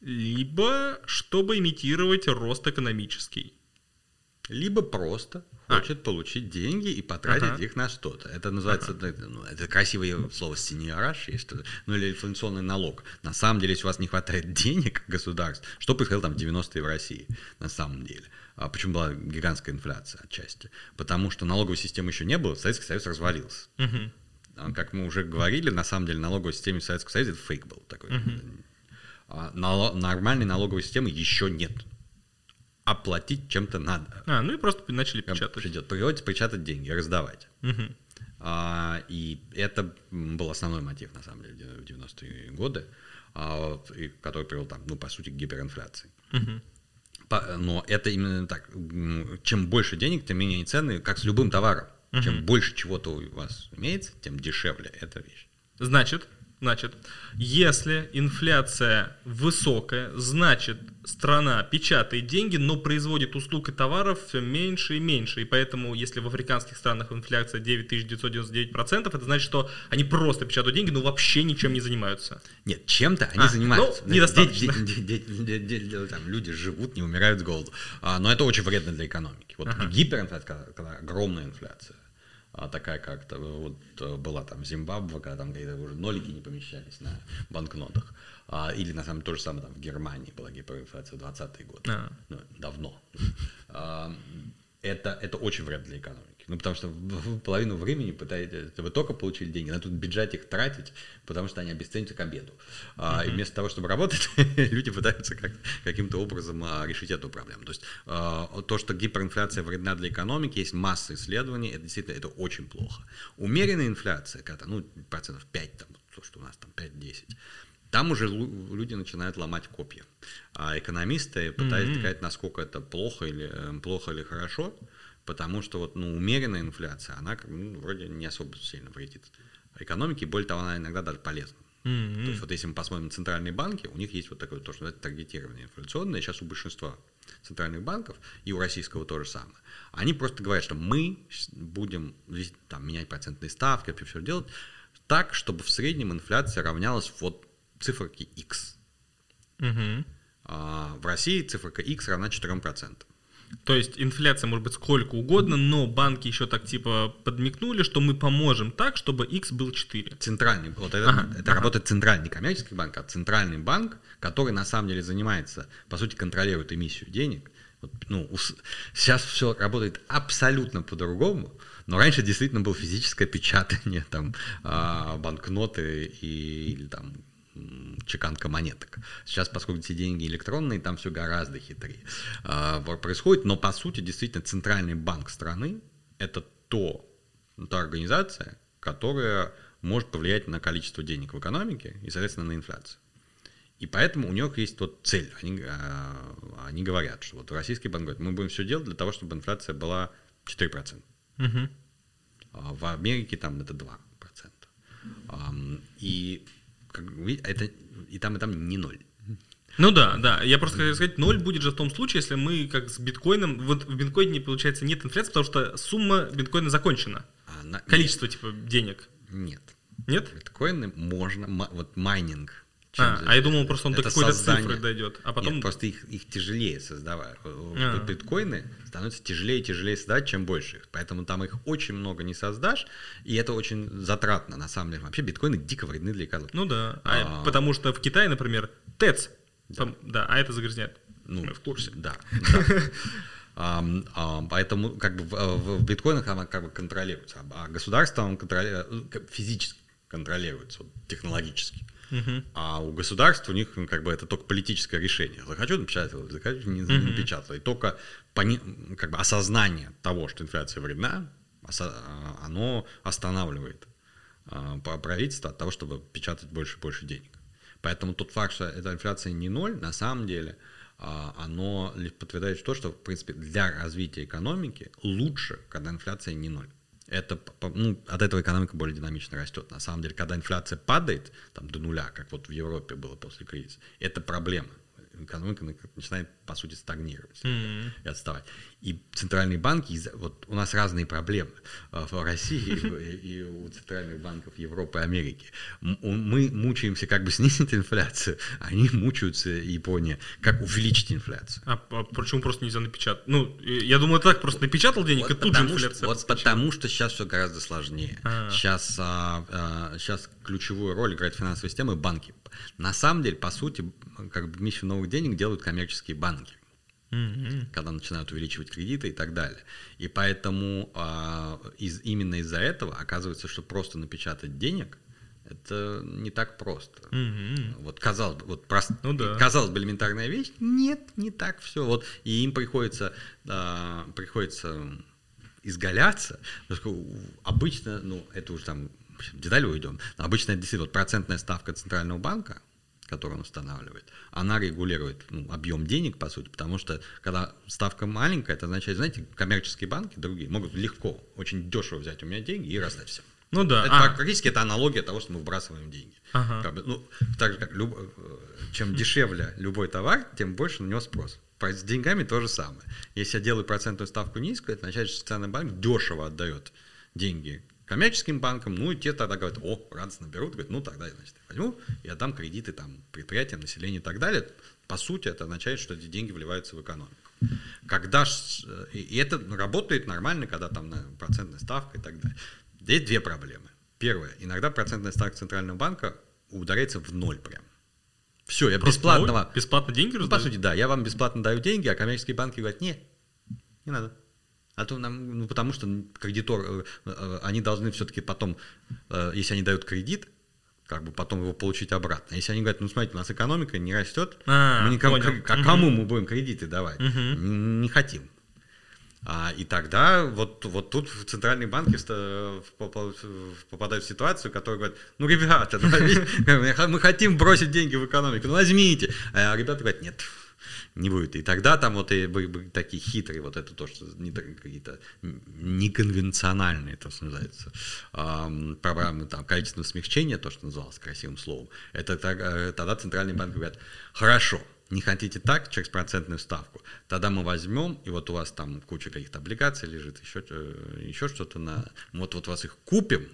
либо чтобы имитировать рост экономический.
Либо просто хочет а. получить деньги и потратить ага. их на что-то. Это называется, ага. ну, это красивое слово синьораж, есть, ну или инфляционный налог. На самом деле, если у вас не хватает [LAUGHS] денег государств, что происходило там в 90-е в России, на самом деле? А почему была гигантская инфляция отчасти? Потому что налоговой системы еще не было, Советский Союз развалился. Угу. Как мы уже говорили, на самом деле налоговая система Советского Союза это фейк был такой. Угу. А нормальной налоговой системы еще нет оплатить чем-то надо.
А, ну и просто начали печатать.
Придет, приходится печатать деньги, раздавать. Угу. А, и это был основной мотив, на самом деле, в 90-е годы, а, который привел, там, ну, по сути, к гиперинфляции. Но это именно так. Чем больше денег, тем менее цены, как с любым товаром. Чем больше чего-то у вас имеется, тем дешевле эта вещь.
Значит, Значит, если инфляция высокая, значит, страна печатает деньги, но производит услуг и товаров все меньше и меньше. И поэтому, если в африканских странах инфляция 9999%, это значит, что они просто печатают деньги, но вообще ничем не занимаются.
Нет, чем-то они а, занимаются.
Ну, недостаточно.
Там люди живут, не умирают с голоду. А, но это очень вредно для экономики. Вот ага. гиперинфляция, когда огромная инфляция, такая как-то вот э, была там Зимбабве, когда там какие-то уже нолики не помещались на банкнотах. А, или на самом деле то же самое там в Германии была гиперинфляция в 20-е годы. А. Ну, давно. [LAUGHS] А, это, это очень вредно для экономики. Ну, потому что половину времени пытаетесь, вы только получили деньги, надо тут бюджет их тратить, потому что они обесценятся к обеду. А, И вместо того, чтобы работать, [LAUGHS] люди пытаются как, каким-то образом а, решить эту проблему. То есть а, то, что гиперинфляция вредна для экономики, есть масса исследований, это действительно это очень плохо. Умеренная инфляция, когда ну, процентов 5, там, то, что у нас там 5-10, там уже люди начинают ломать копья. А экономисты пытаются mm-hmm. сказать, насколько это плохо или, э, плохо или хорошо потому что вот, ну, умеренная инфляция, она ну, вроде не особо сильно вредит экономике, более того, она иногда даже полезна. Mm-hmm. То есть вот если мы посмотрим на центральные банки, у них есть вот такое то, что это таргетирование инфляционное, сейчас у большинства центральных банков, и у российского то же самое. Они просто говорят, что мы будем там, менять процентные ставки, вообще все делать так, чтобы в среднем инфляция равнялась вот циферке X. Mm-hmm. А в России циферка X равна 4%.
То есть инфляция может быть сколько угодно, но банки еще так типа подмигнули, что мы поможем так, чтобы X был 4.
Центральный, вот это, ага, это ага. работает центральный коммерческий банк, а центральный банк, который на самом деле занимается, по сути, контролирует эмиссию денег. Вот, ну, сейчас все работает абсолютно по-другому, но раньше действительно было физическое печатание, там, а, банкноты и, или там чеканка монеток. Сейчас, поскольку эти деньги электронные, там все гораздо хитрее а, происходит, но по сути действительно центральный банк страны это то, та организация, которая может повлиять на количество денег в экономике и, соответственно, на инфляцию. И поэтому у них есть вот цель. Они, а, они говорят, что вот российский банк говорит, мы будем все делать для того, чтобы инфляция была 4%. Угу. А в Америке там это 2%. И как, это и там, и там не ноль.
Ну да, да. Я просто хотел сказать, ноль будет же в том случае, если мы, как с биткоином, вот в биткоине, получается, нет инфляции, потому что сумма биткоина закончена. А, на, Количество, нет. типа, денег.
Нет.
Нет?
Биткоины можно, вот майнинг,
а, а я думал, просто он до какой-то цифры дойдет, а потом...
Нет, просто их, их тяжелее создавать. А. Биткоины становятся тяжелее и тяжелее создать, чем больше их. Поэтому там их очень много не создашь, и это очень затратно, на самом деле. Вообще биткоины дико вредны для экономики.
Ну да, а, а, потому что в Китае, например, ТЭЦ, да, там, да а это загрязняет.
Ну, Мы в курсе. Да, да. [LAUGHS] Um, um, поэтому как бы в, в, в биткоинах она как бы контролируется, а государство он контроли... физически контролируется, вот, технологически. Угу. А у государств у них ну, как бы это только политическое решение. Захочу напечатать, захочу не, угу. напечатать. И только пони, как бы осознание того, что инфляция вредна, оно останавливает а, правительство от того, чтобы печатать больше и больше денег. Поэтому тот факт, что эта инфляция не ноль, на самом деле, а, оно подтверждает то, что, в принципе, для развития экономики лучше, когда инфляция не ноль это, ну, от этого экономика более динамично растет. На самом деле, когда инфляция падает там, до нуля, как вот в Европе было после кризиса, это проблема. Экономика начинает, по сути, стагнировать mm-hmm. и отставать. И центральные банки, вот у нас разные проблемы э, в России и у центральных банков Европы и Америки. Мы мучаемся, как бы снизить инфляцию, а они мучаются, Япония, как увеличить инфляцию.
А, а почему просто нельзя напечатать? Ну, я думаю, так просто напечатал денег, и тут же инфляция.
Вот потому что сейчас все гораздо сложнее. Сейчас, а, а, сейчас ключевую роль играет финансовая система и банки. На самом деле, по сути, как бы миссию новых денег делают коммерческие банки mm-hmm. когда начинают увеличивать кредиты и так далее. И поэтому а, из, именно из-за этого оказывается, что просто напечатать денег это не так просто. Mm-hmm. Вот казалось бы, вот просто, ну, да. казалось бы элементарная вещь, нет, не так все. Вот и им приходится, а, приходится изгаляться, обычно, ну, это уже там детали уйдем, но обычно это действительно вот процентная ставка Центрального банка, которую он устанавливает, она регулирует ну, объем денег, по сути, потому что когда ставка маленькая, это означает, знаете, коммерческие банки другие могут легко, очень дешево взять у меня деньги и раздать всем.
Ну да.
Это, а. Практически это аналогия того, что мы вбрасываем деньги. Ага. Как бы, ну, так же, как люб... Э, чем дешевле любой товар, тем больше на него спрос. С деньгами то же самое. Если я делаю процентную ставку низкую, это означает, что Центральный банк дешево отдает деньги коммерческим банкам, ну и те тогда говорят, о, радостно берут, говорят, ну тогда я, значит, возьму и отдам кредиты там предприятиям, населению и так далее. По сути, это означает, что эти деньги вливаются в экономику. Когда и это работает нормально, когда там на процентная ставка и так далее. Здесь две проблемы. Первое, иногда процентная ставка Центрального банка ударяется в ноль прям. Все, я Просто бесплатного...
Бесплатно деньги
ну, По сути, да, я вам бесплатно даю деньги, а коммерческие банки говорят, нет, не надо. А то нам, ну, потому что кредитор, э, э, они должны все-таки потом, э, если они дают кредит, как бы потом его получить обратно. Если они говорят, ну смотрите, у нас экономика не растет, а, мы никому, понял. а кому угу. мы будем кредиты давать? Угу. Не, не хотим. А, и тогда вот, вот тут центральные банки попадают в ситуацию, которая говорит, ну, ребята, [LAUGHS] мы хотим бросить деньги в экономику, ну, возьмите. А ребята говорят, нет, не будет. И тогда там вот и такие хитрые, вот это то, что не какие-то неконвенциональные, то, что называется, программы там, количественного смягчения, то, что называлось красивым словом, это э, тогда Центральный банк говорит, хорошо, не хотите так, через процентную ставку, тогда мы возьмем, и вот у вас там куча каких-то облигаций лежит, еще, э, еще что-то на... Вот, вот вас их купим,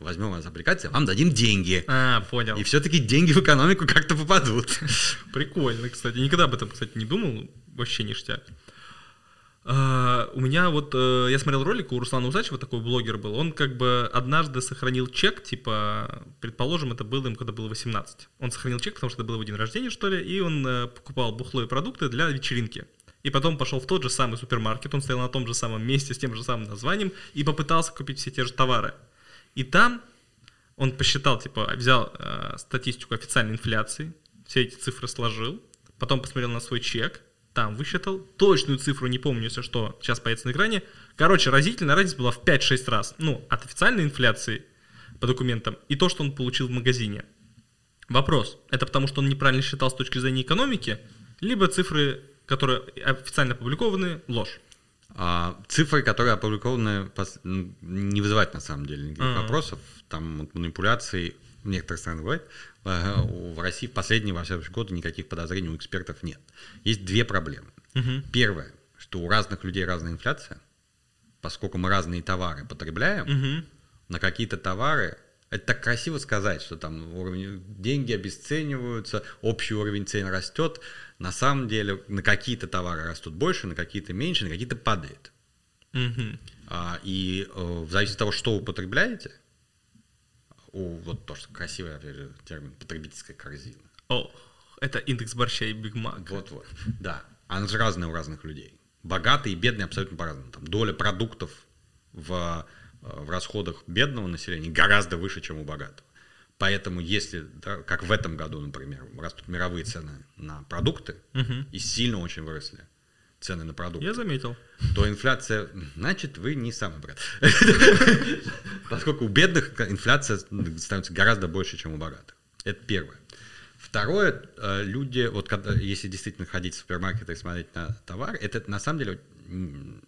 возьмем вас облигации, вам дадим деньги.
А, понял.
И все-таки деньги в экономику как-то попадут. [LAUGHS]
Прикольно, кстати. Никогда об этом, кстати, не думал. Вообще ништяк. Uh, у меня вот, uh, я смотрел ролик, у Руслана Усачева такой блогер был, он как бы однажды сохранил чек, типа, предположим, это было им, когда было 18. Он сохранил чек, потому что это было его день рождения, что ли, и он uh, покупал бухло и продукты для вечеринки. И потом пошел в тот же самый супермаркет, он стоял на том же самом месте, с тем же самым названием, и попытался купить все те же товары. И там он посчитал, типа, взял э, статистику официальной инфляции, все эти цифры сложил, потом посмотрел на свой чек, там высчитал, точную цифру не помню, если что, сейчас появится на экране. Короче, разительная разница была в 5-6 раз. Ну, от официальной инфляции по документам и то, что он получил в магазине. Вопрос, это потому что он неправильно считал с точки зрения экономики, либо цифры, которые официально опубликованы, ложь?
А, цифры, которые опубликованы, не вызывают на самом деле никаких uh-huh. вопросов. Там манипуляции в некоторых странах бывает. В России в последние, во всяком годы никаких подозрений у экспертов нет. Есть две проблемы. Uh-huh. Первое, что у разных людей разная инфляция. Поскольку мы разные товары потребляем, uh-huh. на какие-то товары это так красиво сказать, что там уровень, деньги обесцениваются, общий уровень цен растет. На самом деле на какие-то товары растут больше, на какие-то меньше, на какие-то падает. Угу. А, и э, в зависимости от того, что вы потребляете, у, вот то, что красивый же, термин потребительская корзина.
О, это индекс борща и Биг
Мак. Вот-вот, да. Она же разная у разных людей. Богатые и бедные абсолютно по-разному. Там доля продуктов в в расходах бедного населения гораздо выше, чем у богатого. Поэтому если, да, как в этом году, например, растут мировые цены на продукты угу. и сильно очень выросли цены на продукты.
Я заметил.
То инфляция, значит, вы не самый брат. Поскольку у бедных инфляция становится гораздо больше, чем у богатых. Это первое. Второе, э, люди, вот когда, если действительно ходить в супермаркет и смотреть на товар, это на самом деле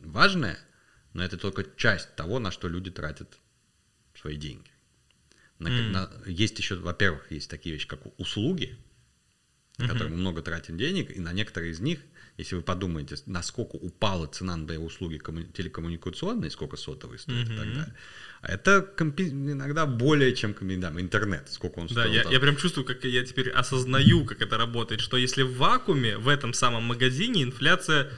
важное – но это только часть того, на что люди тратят свои деньги. На, mm. на, есть еще, во-первых, есть такие вещи, как услуги, на mm-hmm. которые мы много тратим денег, и на некоторые из них, если вы подумаете, насколько упала цена на услуги комму- телекоммуникационные, сколько сотовые стоят mm-hmm. и так далее, а это компи- иногда более чем да, интернет, сколько он
стоит. Да, я, я прям чувствую, как я теперь осознаю, как это работает, что если в вакууме, в этом самом магазине инфляция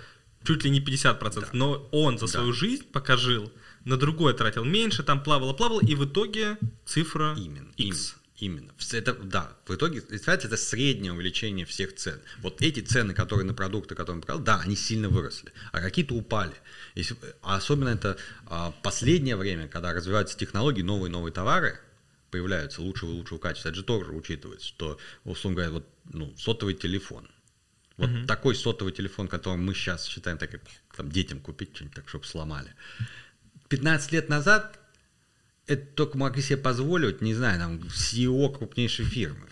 чуть ли не 50%, да. но он за свою да. жизнь пока жил, на другое тратил меньше, там плавало-плавало, и в итоге цифра
именно, X. Именно. Это, да, в итоге инфляция это среднее увеличение всех цен. Вот эти цены, которые на продукты, которые он брал, да, они сильно выросли, а какие-то упали. Если, а особенно это а, последнее время, когда развиваются технологии, новые новые товары появляются лучшего и лучшего качества. Это же тоже учитывается, что, условно говоря, вот, ну, сотовый телефон. Вот угу. такой сотовый телефон, который мы сейчас считаем, так как там, детям купить что-нибудь так, чтобы сломали. 15 лет назад это только могли себе позволить, не знаю, там, CEO крупнейшей фирмы.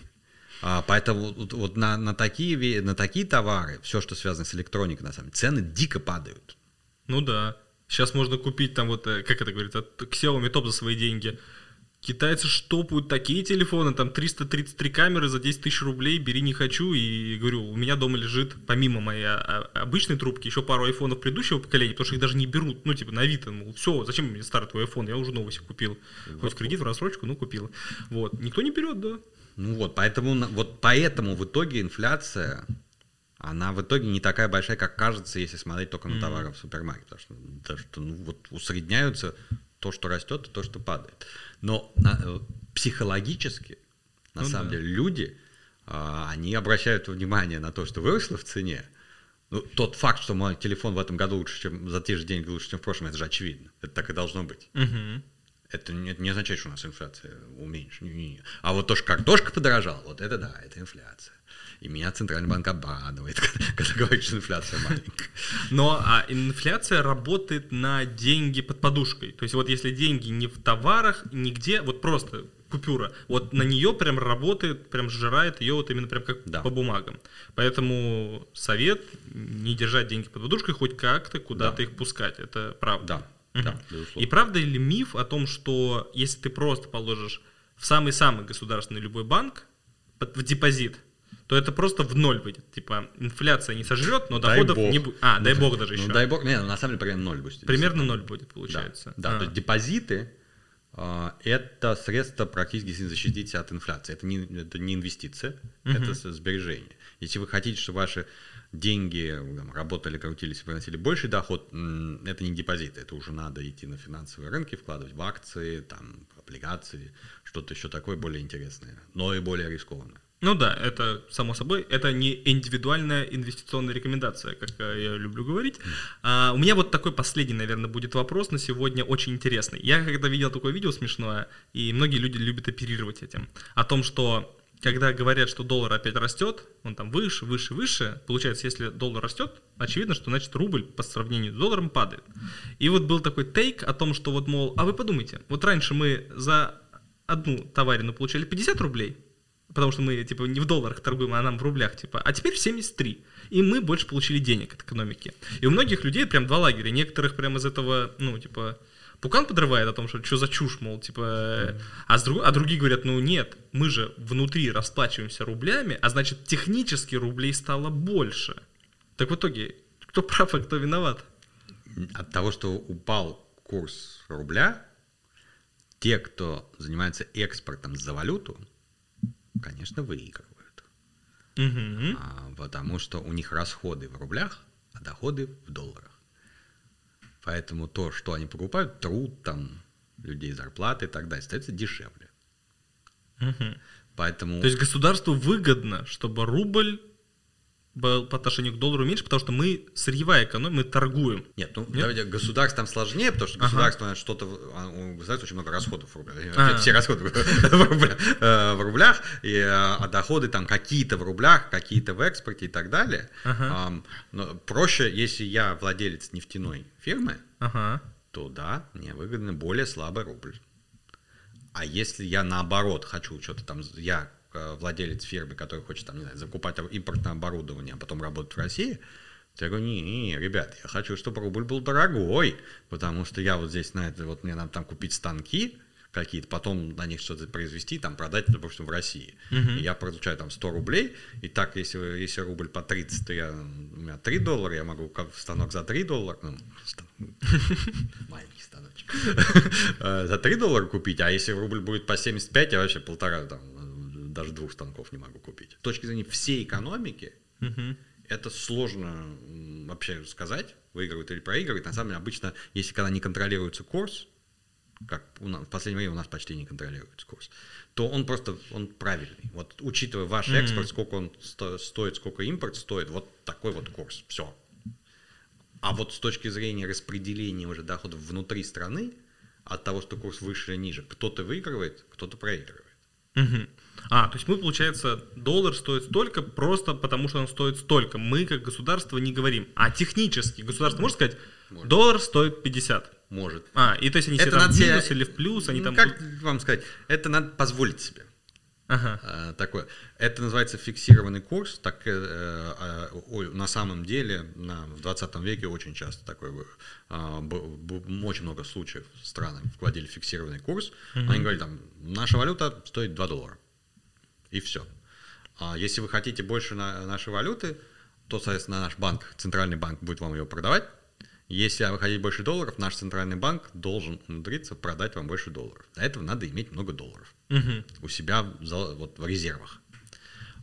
А, поэтому вот, вот на, на, такие, на такие товары, все, что связано с электроникой, на самом деле, цены дико падают.
Ну да. Сейчас можно купить там вот, э, как это говорится, Xiaomi топ за свои деньги. Китайцы штопают такие телефоны, там 333 камеры за 10 тысяч рублей, бери не хочу. И говорю, у меня дома лежит, помимо моей а, а, обычной трубки, еще пару айфонов предыдущего поколения, потому что их даже не берут, ну, типа, на Авито, мол, все, зачем мне старый твой айфон, я уже новый себе купил. Хоть в кредит, в рассрочку, ну, купил. Вот, никто не берет, да.
Ну вот, поэтому, вот поэтому в итоге инфляция, она в итоге не такая большая, как кажется, если смотреть только на товары в супермаркете. Потому что, потому что ну, вот усредняются то, что растет, и то, что падает. Но на, э, психологически, на ну, самом да. деле, люди, а, они обращают внимание на то, что выросло в цене. Ну, тот факт, что мой телефон в этом году лучше, чем за те же деньги лучше, чем в прошлом, это же очевидно. Это так и должно быть.
Угу.
Это не, не означает, что у нас инфляция уменьшена. А вот то, что картошка подорожала, вот это да, это инфляция. И меня Центральный банк обрадует, [LAUGHS] когда говорит, что инфляция маленькая.
Но а инфляция работает на деньги под подушкой. То есть вот если деньги не в товарах, нигде, вот просто купюра, вот на нее прям работает, прям сжирает ее вот именно прям как да. по бумагам. Поэтому совет не держать деньги под подушкой, хоть как-то куда-то да. их пускать. Это правда.
Да, угу. да, безусловно.
И правда или миф о том, что если ты просто положишь в самый-самый государственный любой банк в депозит, то это просто в ноль выйдет. Типа инфляция не сожрет, но дай доходов бог. не будет. А, дай бог даже еще.
Ну, дай бог, не, ну, на самом деле примерно ноль будет.
Примерно ноль будет, получается.
Да, да а. то есть депозиты э, это средство практически защитить от инфляции. Это не, это не инвестиция, угу. это сбережение. Если вы хотите, чтобы ваши деньги там, работали, крутились и приносили больший доход, это не депозиты, это уже надо идти на финансовые рынки, вкладывать в акции, там, облигации, что-то еще такое более интересное, но и более рискованное.
Ну да, это само собой, это не индивидуальная инвестиционная рекомендация, как э, я люблю говорить. А, у меня вот такой последний, наверное, будет вопрос на сегодня очень интересный. Я когда видел такое видео смешное, и многие люди любят оперировать этим, о том, что когда говорят, что доллар опять растет, он там выше, выше, выше, получается, если доллар растет, очевидно, что значит рубль по сравнению с долларом падает. И вот был такой тейк о том, что вот, мол, а вы подумайте, вот раньше мы за одну товарину получали 50 рублей, потому что мы, типа, не в долларах торгуем, а нам в рублях, типа, а теперь 73. И мы больше получили денег от экономики. И у многих людей прям два лагеря. Некоторых прям из этого, ну, типа, пукан подрывает о том, что что за чушь, мол, типа, mm-hmm. а, с друг, а другие говорят, ну нет, мы же внутри расплачиваемся рублями, а значит, технически рублей стало больше. Так в итоге, кто прав, а кто виноват?
От того, что упал курс рубля, те, кто занимается экспортом за валюту, конечно, выигрывают.
Угу.
А, потому что у них расходы в рублях, а доходы в долларах. Поэтому то, что они покупают, труд там людей, зарплаты и так далее, становится дешевле.
Угу.
Поэтому...
То есть государству выгодно, чтобы рубль по отношению к доллару меньше, потому что мы сырьевая экономия, мы торгуем.
Нет, ну Нет? давайте государство там сложнее, потому что государство ага. что-то, а, у государства очень много расходов в рублях. А. Все расходы в рублях, и, а доходы там какие-то в рублях, какие-то в экспорте и так далее.
Ага.
Но проще, если я владелец нефтяной фирмы,
ага.
то да, мне выгодно более слабый рубль. А если я наоборот хочу что-то там, я Э, владелец фирмы, который хочет там, не знаю, закупать импортное оборудование, а потом работать в России, я говорю, не, не, не, ребят, я хочу, чтобы рубль был дорогой, потому что я вот здесь на это, вот мне надо там купить станки какие-то, потом на них что-то произвести, там продать, допустим, в России.
Uh-huh.
И я получаю там 100 рублей, и так, если, если рубль по 30, то я, у меня 3 доллара, я могу станок за 3 доллара, ну, [LAUGHS] маленький станочек, [LAUGHS] э, за 3 доллара купить, а если рубль будет по 75, я вообще полтора там даже двух станков не могу купить. С точки зрения всей экономики,
угу.
это сложно вообще сказать, выигрывает или проигрывает. На самом деле, обычно, если когда не контролируется курс, как у нас, в последнее время у нас почти не контролируется курс, то он просто он правильный. Вот учитывая ваш mm-hmm. экспорт, сколько он сто, стоит, сколько импорт стоит, вот такой вот курс. Все. А вот с точки зрения распределения уже доходов внутри страны, от того, что курс выше или ниже, кто-то выигрывает, кто-то проигрывает.
Мгм. А, то есть мы, получается, доллар стоит столько просто потому, что он стоит столько. Мы, как государство, не говорим. А технически государство может сказать,
Может.
доллар стоит 50.
Может.
А, и то есть они
Это
все там в
себе-
минус или в плюс, они
Ну,
там...
Как вам сказать? Это надо позволить себе.
Ага.
А, такое. Это называется фиксированный курс. Так, э, э, ой, на самом деле на, в 20 веке очень часто такое было. А, б- б- очень много случаев страны вводили фиксированный курс. Они говорили, там, наша валюта стоит 2 доллара. И все. А если вы хотите больше на, нашей валюты, то, соответственно, наш банк, центральный банк будет вам ее продавать. Если вы хотите больше долларов, наш центральный банк должен умудриться продать вам больше долларов. Для этого надо иметь много долларов
Мгм.
у себя вот, в резервах.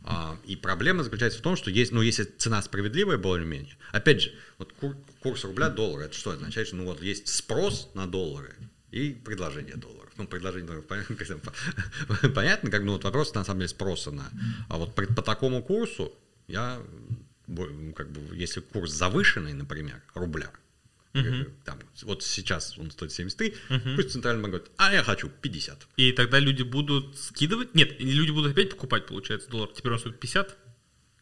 А, и проблема заключается в том, что есть, ну, если цена справедливая более-менее, опять же, вот кур- курс рубля доллара, это что означает? Что, ну, вот есть спрос на доллары и предложение долларов. Ну, предложение [LAUGHS] [LAUGHS] понятно, как ну, вот вопрос, на самом деле, спроса на... А вот при- по такому курсу я, ну, как бы, если курс завышенный, например, рубля, э, там, вот сейчас он стоит 73, пусть центральный банк говорит, а я хочу 50.
И тогда люди будут скидывать? Нет, люди будут опять покупать, получается, доллар. Теперь он стоит 50?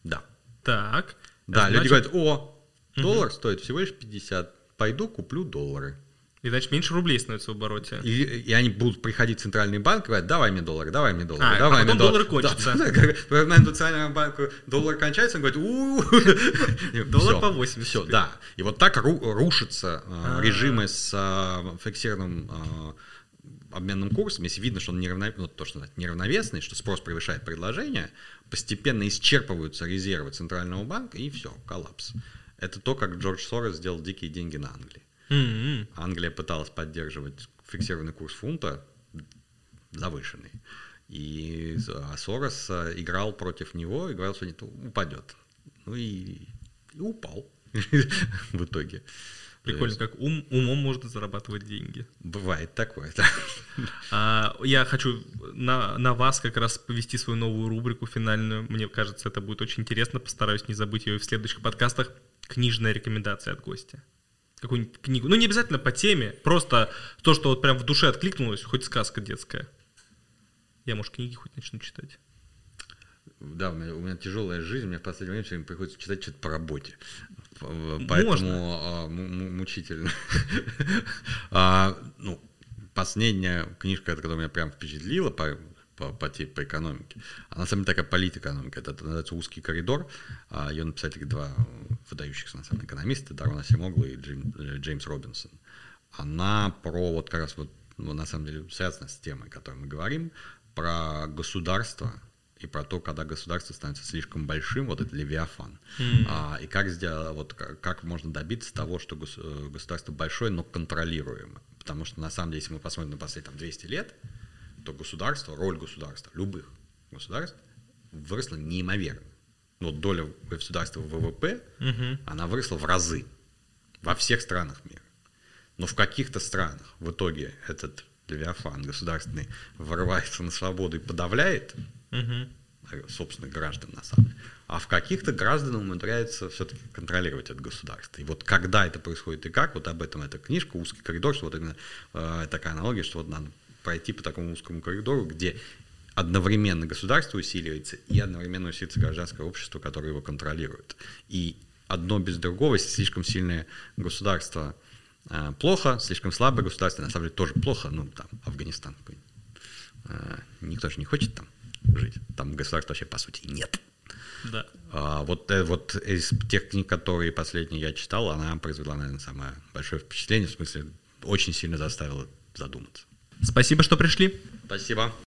Да.
Так.
Да,
Значит-
люди говорят, о, доллар стоит всего лишь 50, пойду куплю доллары.
И значит, меньше рублей становится в обороте.
И, и они будут приходить в центральный банк и говорить, давай мне доллар, давай мне доллар,
А,
давай
а
мне
потом доллары кончатся. [LAUGHS]
Да, да, как- Когда на центральном банку доллар кончается, он говорит, у [LAUGHS]
Доллар по 80
Все, да. И вот так ру- рушатся э,
А.
режимы с э, фиксированным обменным курсом, если видно, что он неравно, ну, то, что неравновесный, что спрос превышает предложение, постепенно исчерпываются резервы Центрального банка, и все, коллапс. Это то, как Джордж Сорос сделал дикие деньги на Англии.
М-м.
Англия пыталась поддерживать фиксированный курс фунта завышенный. И а Сорос а, играл против него и говорил, что нет, упадет. Ну и, и упал [LAUGHS] в итоге.
Прикольно, как ум, умом можно зарабатывать деньги.
Бывает такое, да. [LAUGHS]
А, я хочу на, на вас как раз повести свою новую рубрику финальную. Мне кажется, это будет очень интересно. Постараюсь не забыть ее и в следующих подкастах. Книжная рекомендация от гостя. Какую-нибудь книгу. Ну, не обязательно по теме, просто то, что вот прям в душе откликнулось, хоть сказка детская. Я, может, книги хоть начну читать.
Да, у меня, у меня тяжелая жизнь, мне в последнее время все время приходится читать что-то по работе. Поэтому а, му- му- мучительно. [LAUGHS] А, Ну, последняя книжка, которая меня прям впечатлила по, по, по, по экономике, она на самом деле такая политэкономика. Это называется «Узкий коридор». А, Ее написали два выдающихся, на самом деле, экономиста, Дарвин Асимоглу и Джейм- э, Джеймс Робинсон. Она про вот как раз вот, ну, на самом деле, связана с темой, о которой мы говорим, про государство и про то, когда государство становится слишком большим, вот это левиафан. А, и как сделать, вот как, как можно добиться того, что гос- э, государство большое, но контролируемое. Потому что на самом деле, если мы посмотрим на последние там, 200 лет, то государство, роль государства, любых государств, выросла неимоверно. Ну, Вот доля государства в ВВП, она выросла в разы во всех странах мира. Но в каких-то странах в итоге этот левиафан государственный вырывается на свободу и подавляет э, собственных граждан на самом деле. А в каких-то граждан умудряется все-таки контролировать это государство. И вот когда это происходит и как, вот об этом эта книжка «Узкий коридор», что вот именно э, такая аналогия, что вот надо пройти по такому узкому коридору, где одновременно государство усиливается и одновременно усиливается гражданское общество, которое его контролирует. И одно без другого, если слишком сильное государство э, плохо, слишком слабое государство, на самом деле тоже плохо, ну там Афганистан. Э, Никто же не хочет там жить. Там государства вообще по сути нет.
Да.
А, вот, э, вот из тех книг, которые последние я читал, она произвела, наверное, самое большое впечатление, в смысле, очень сильно заставила задуматься.
Спасибо, что пришли.
Спасибо.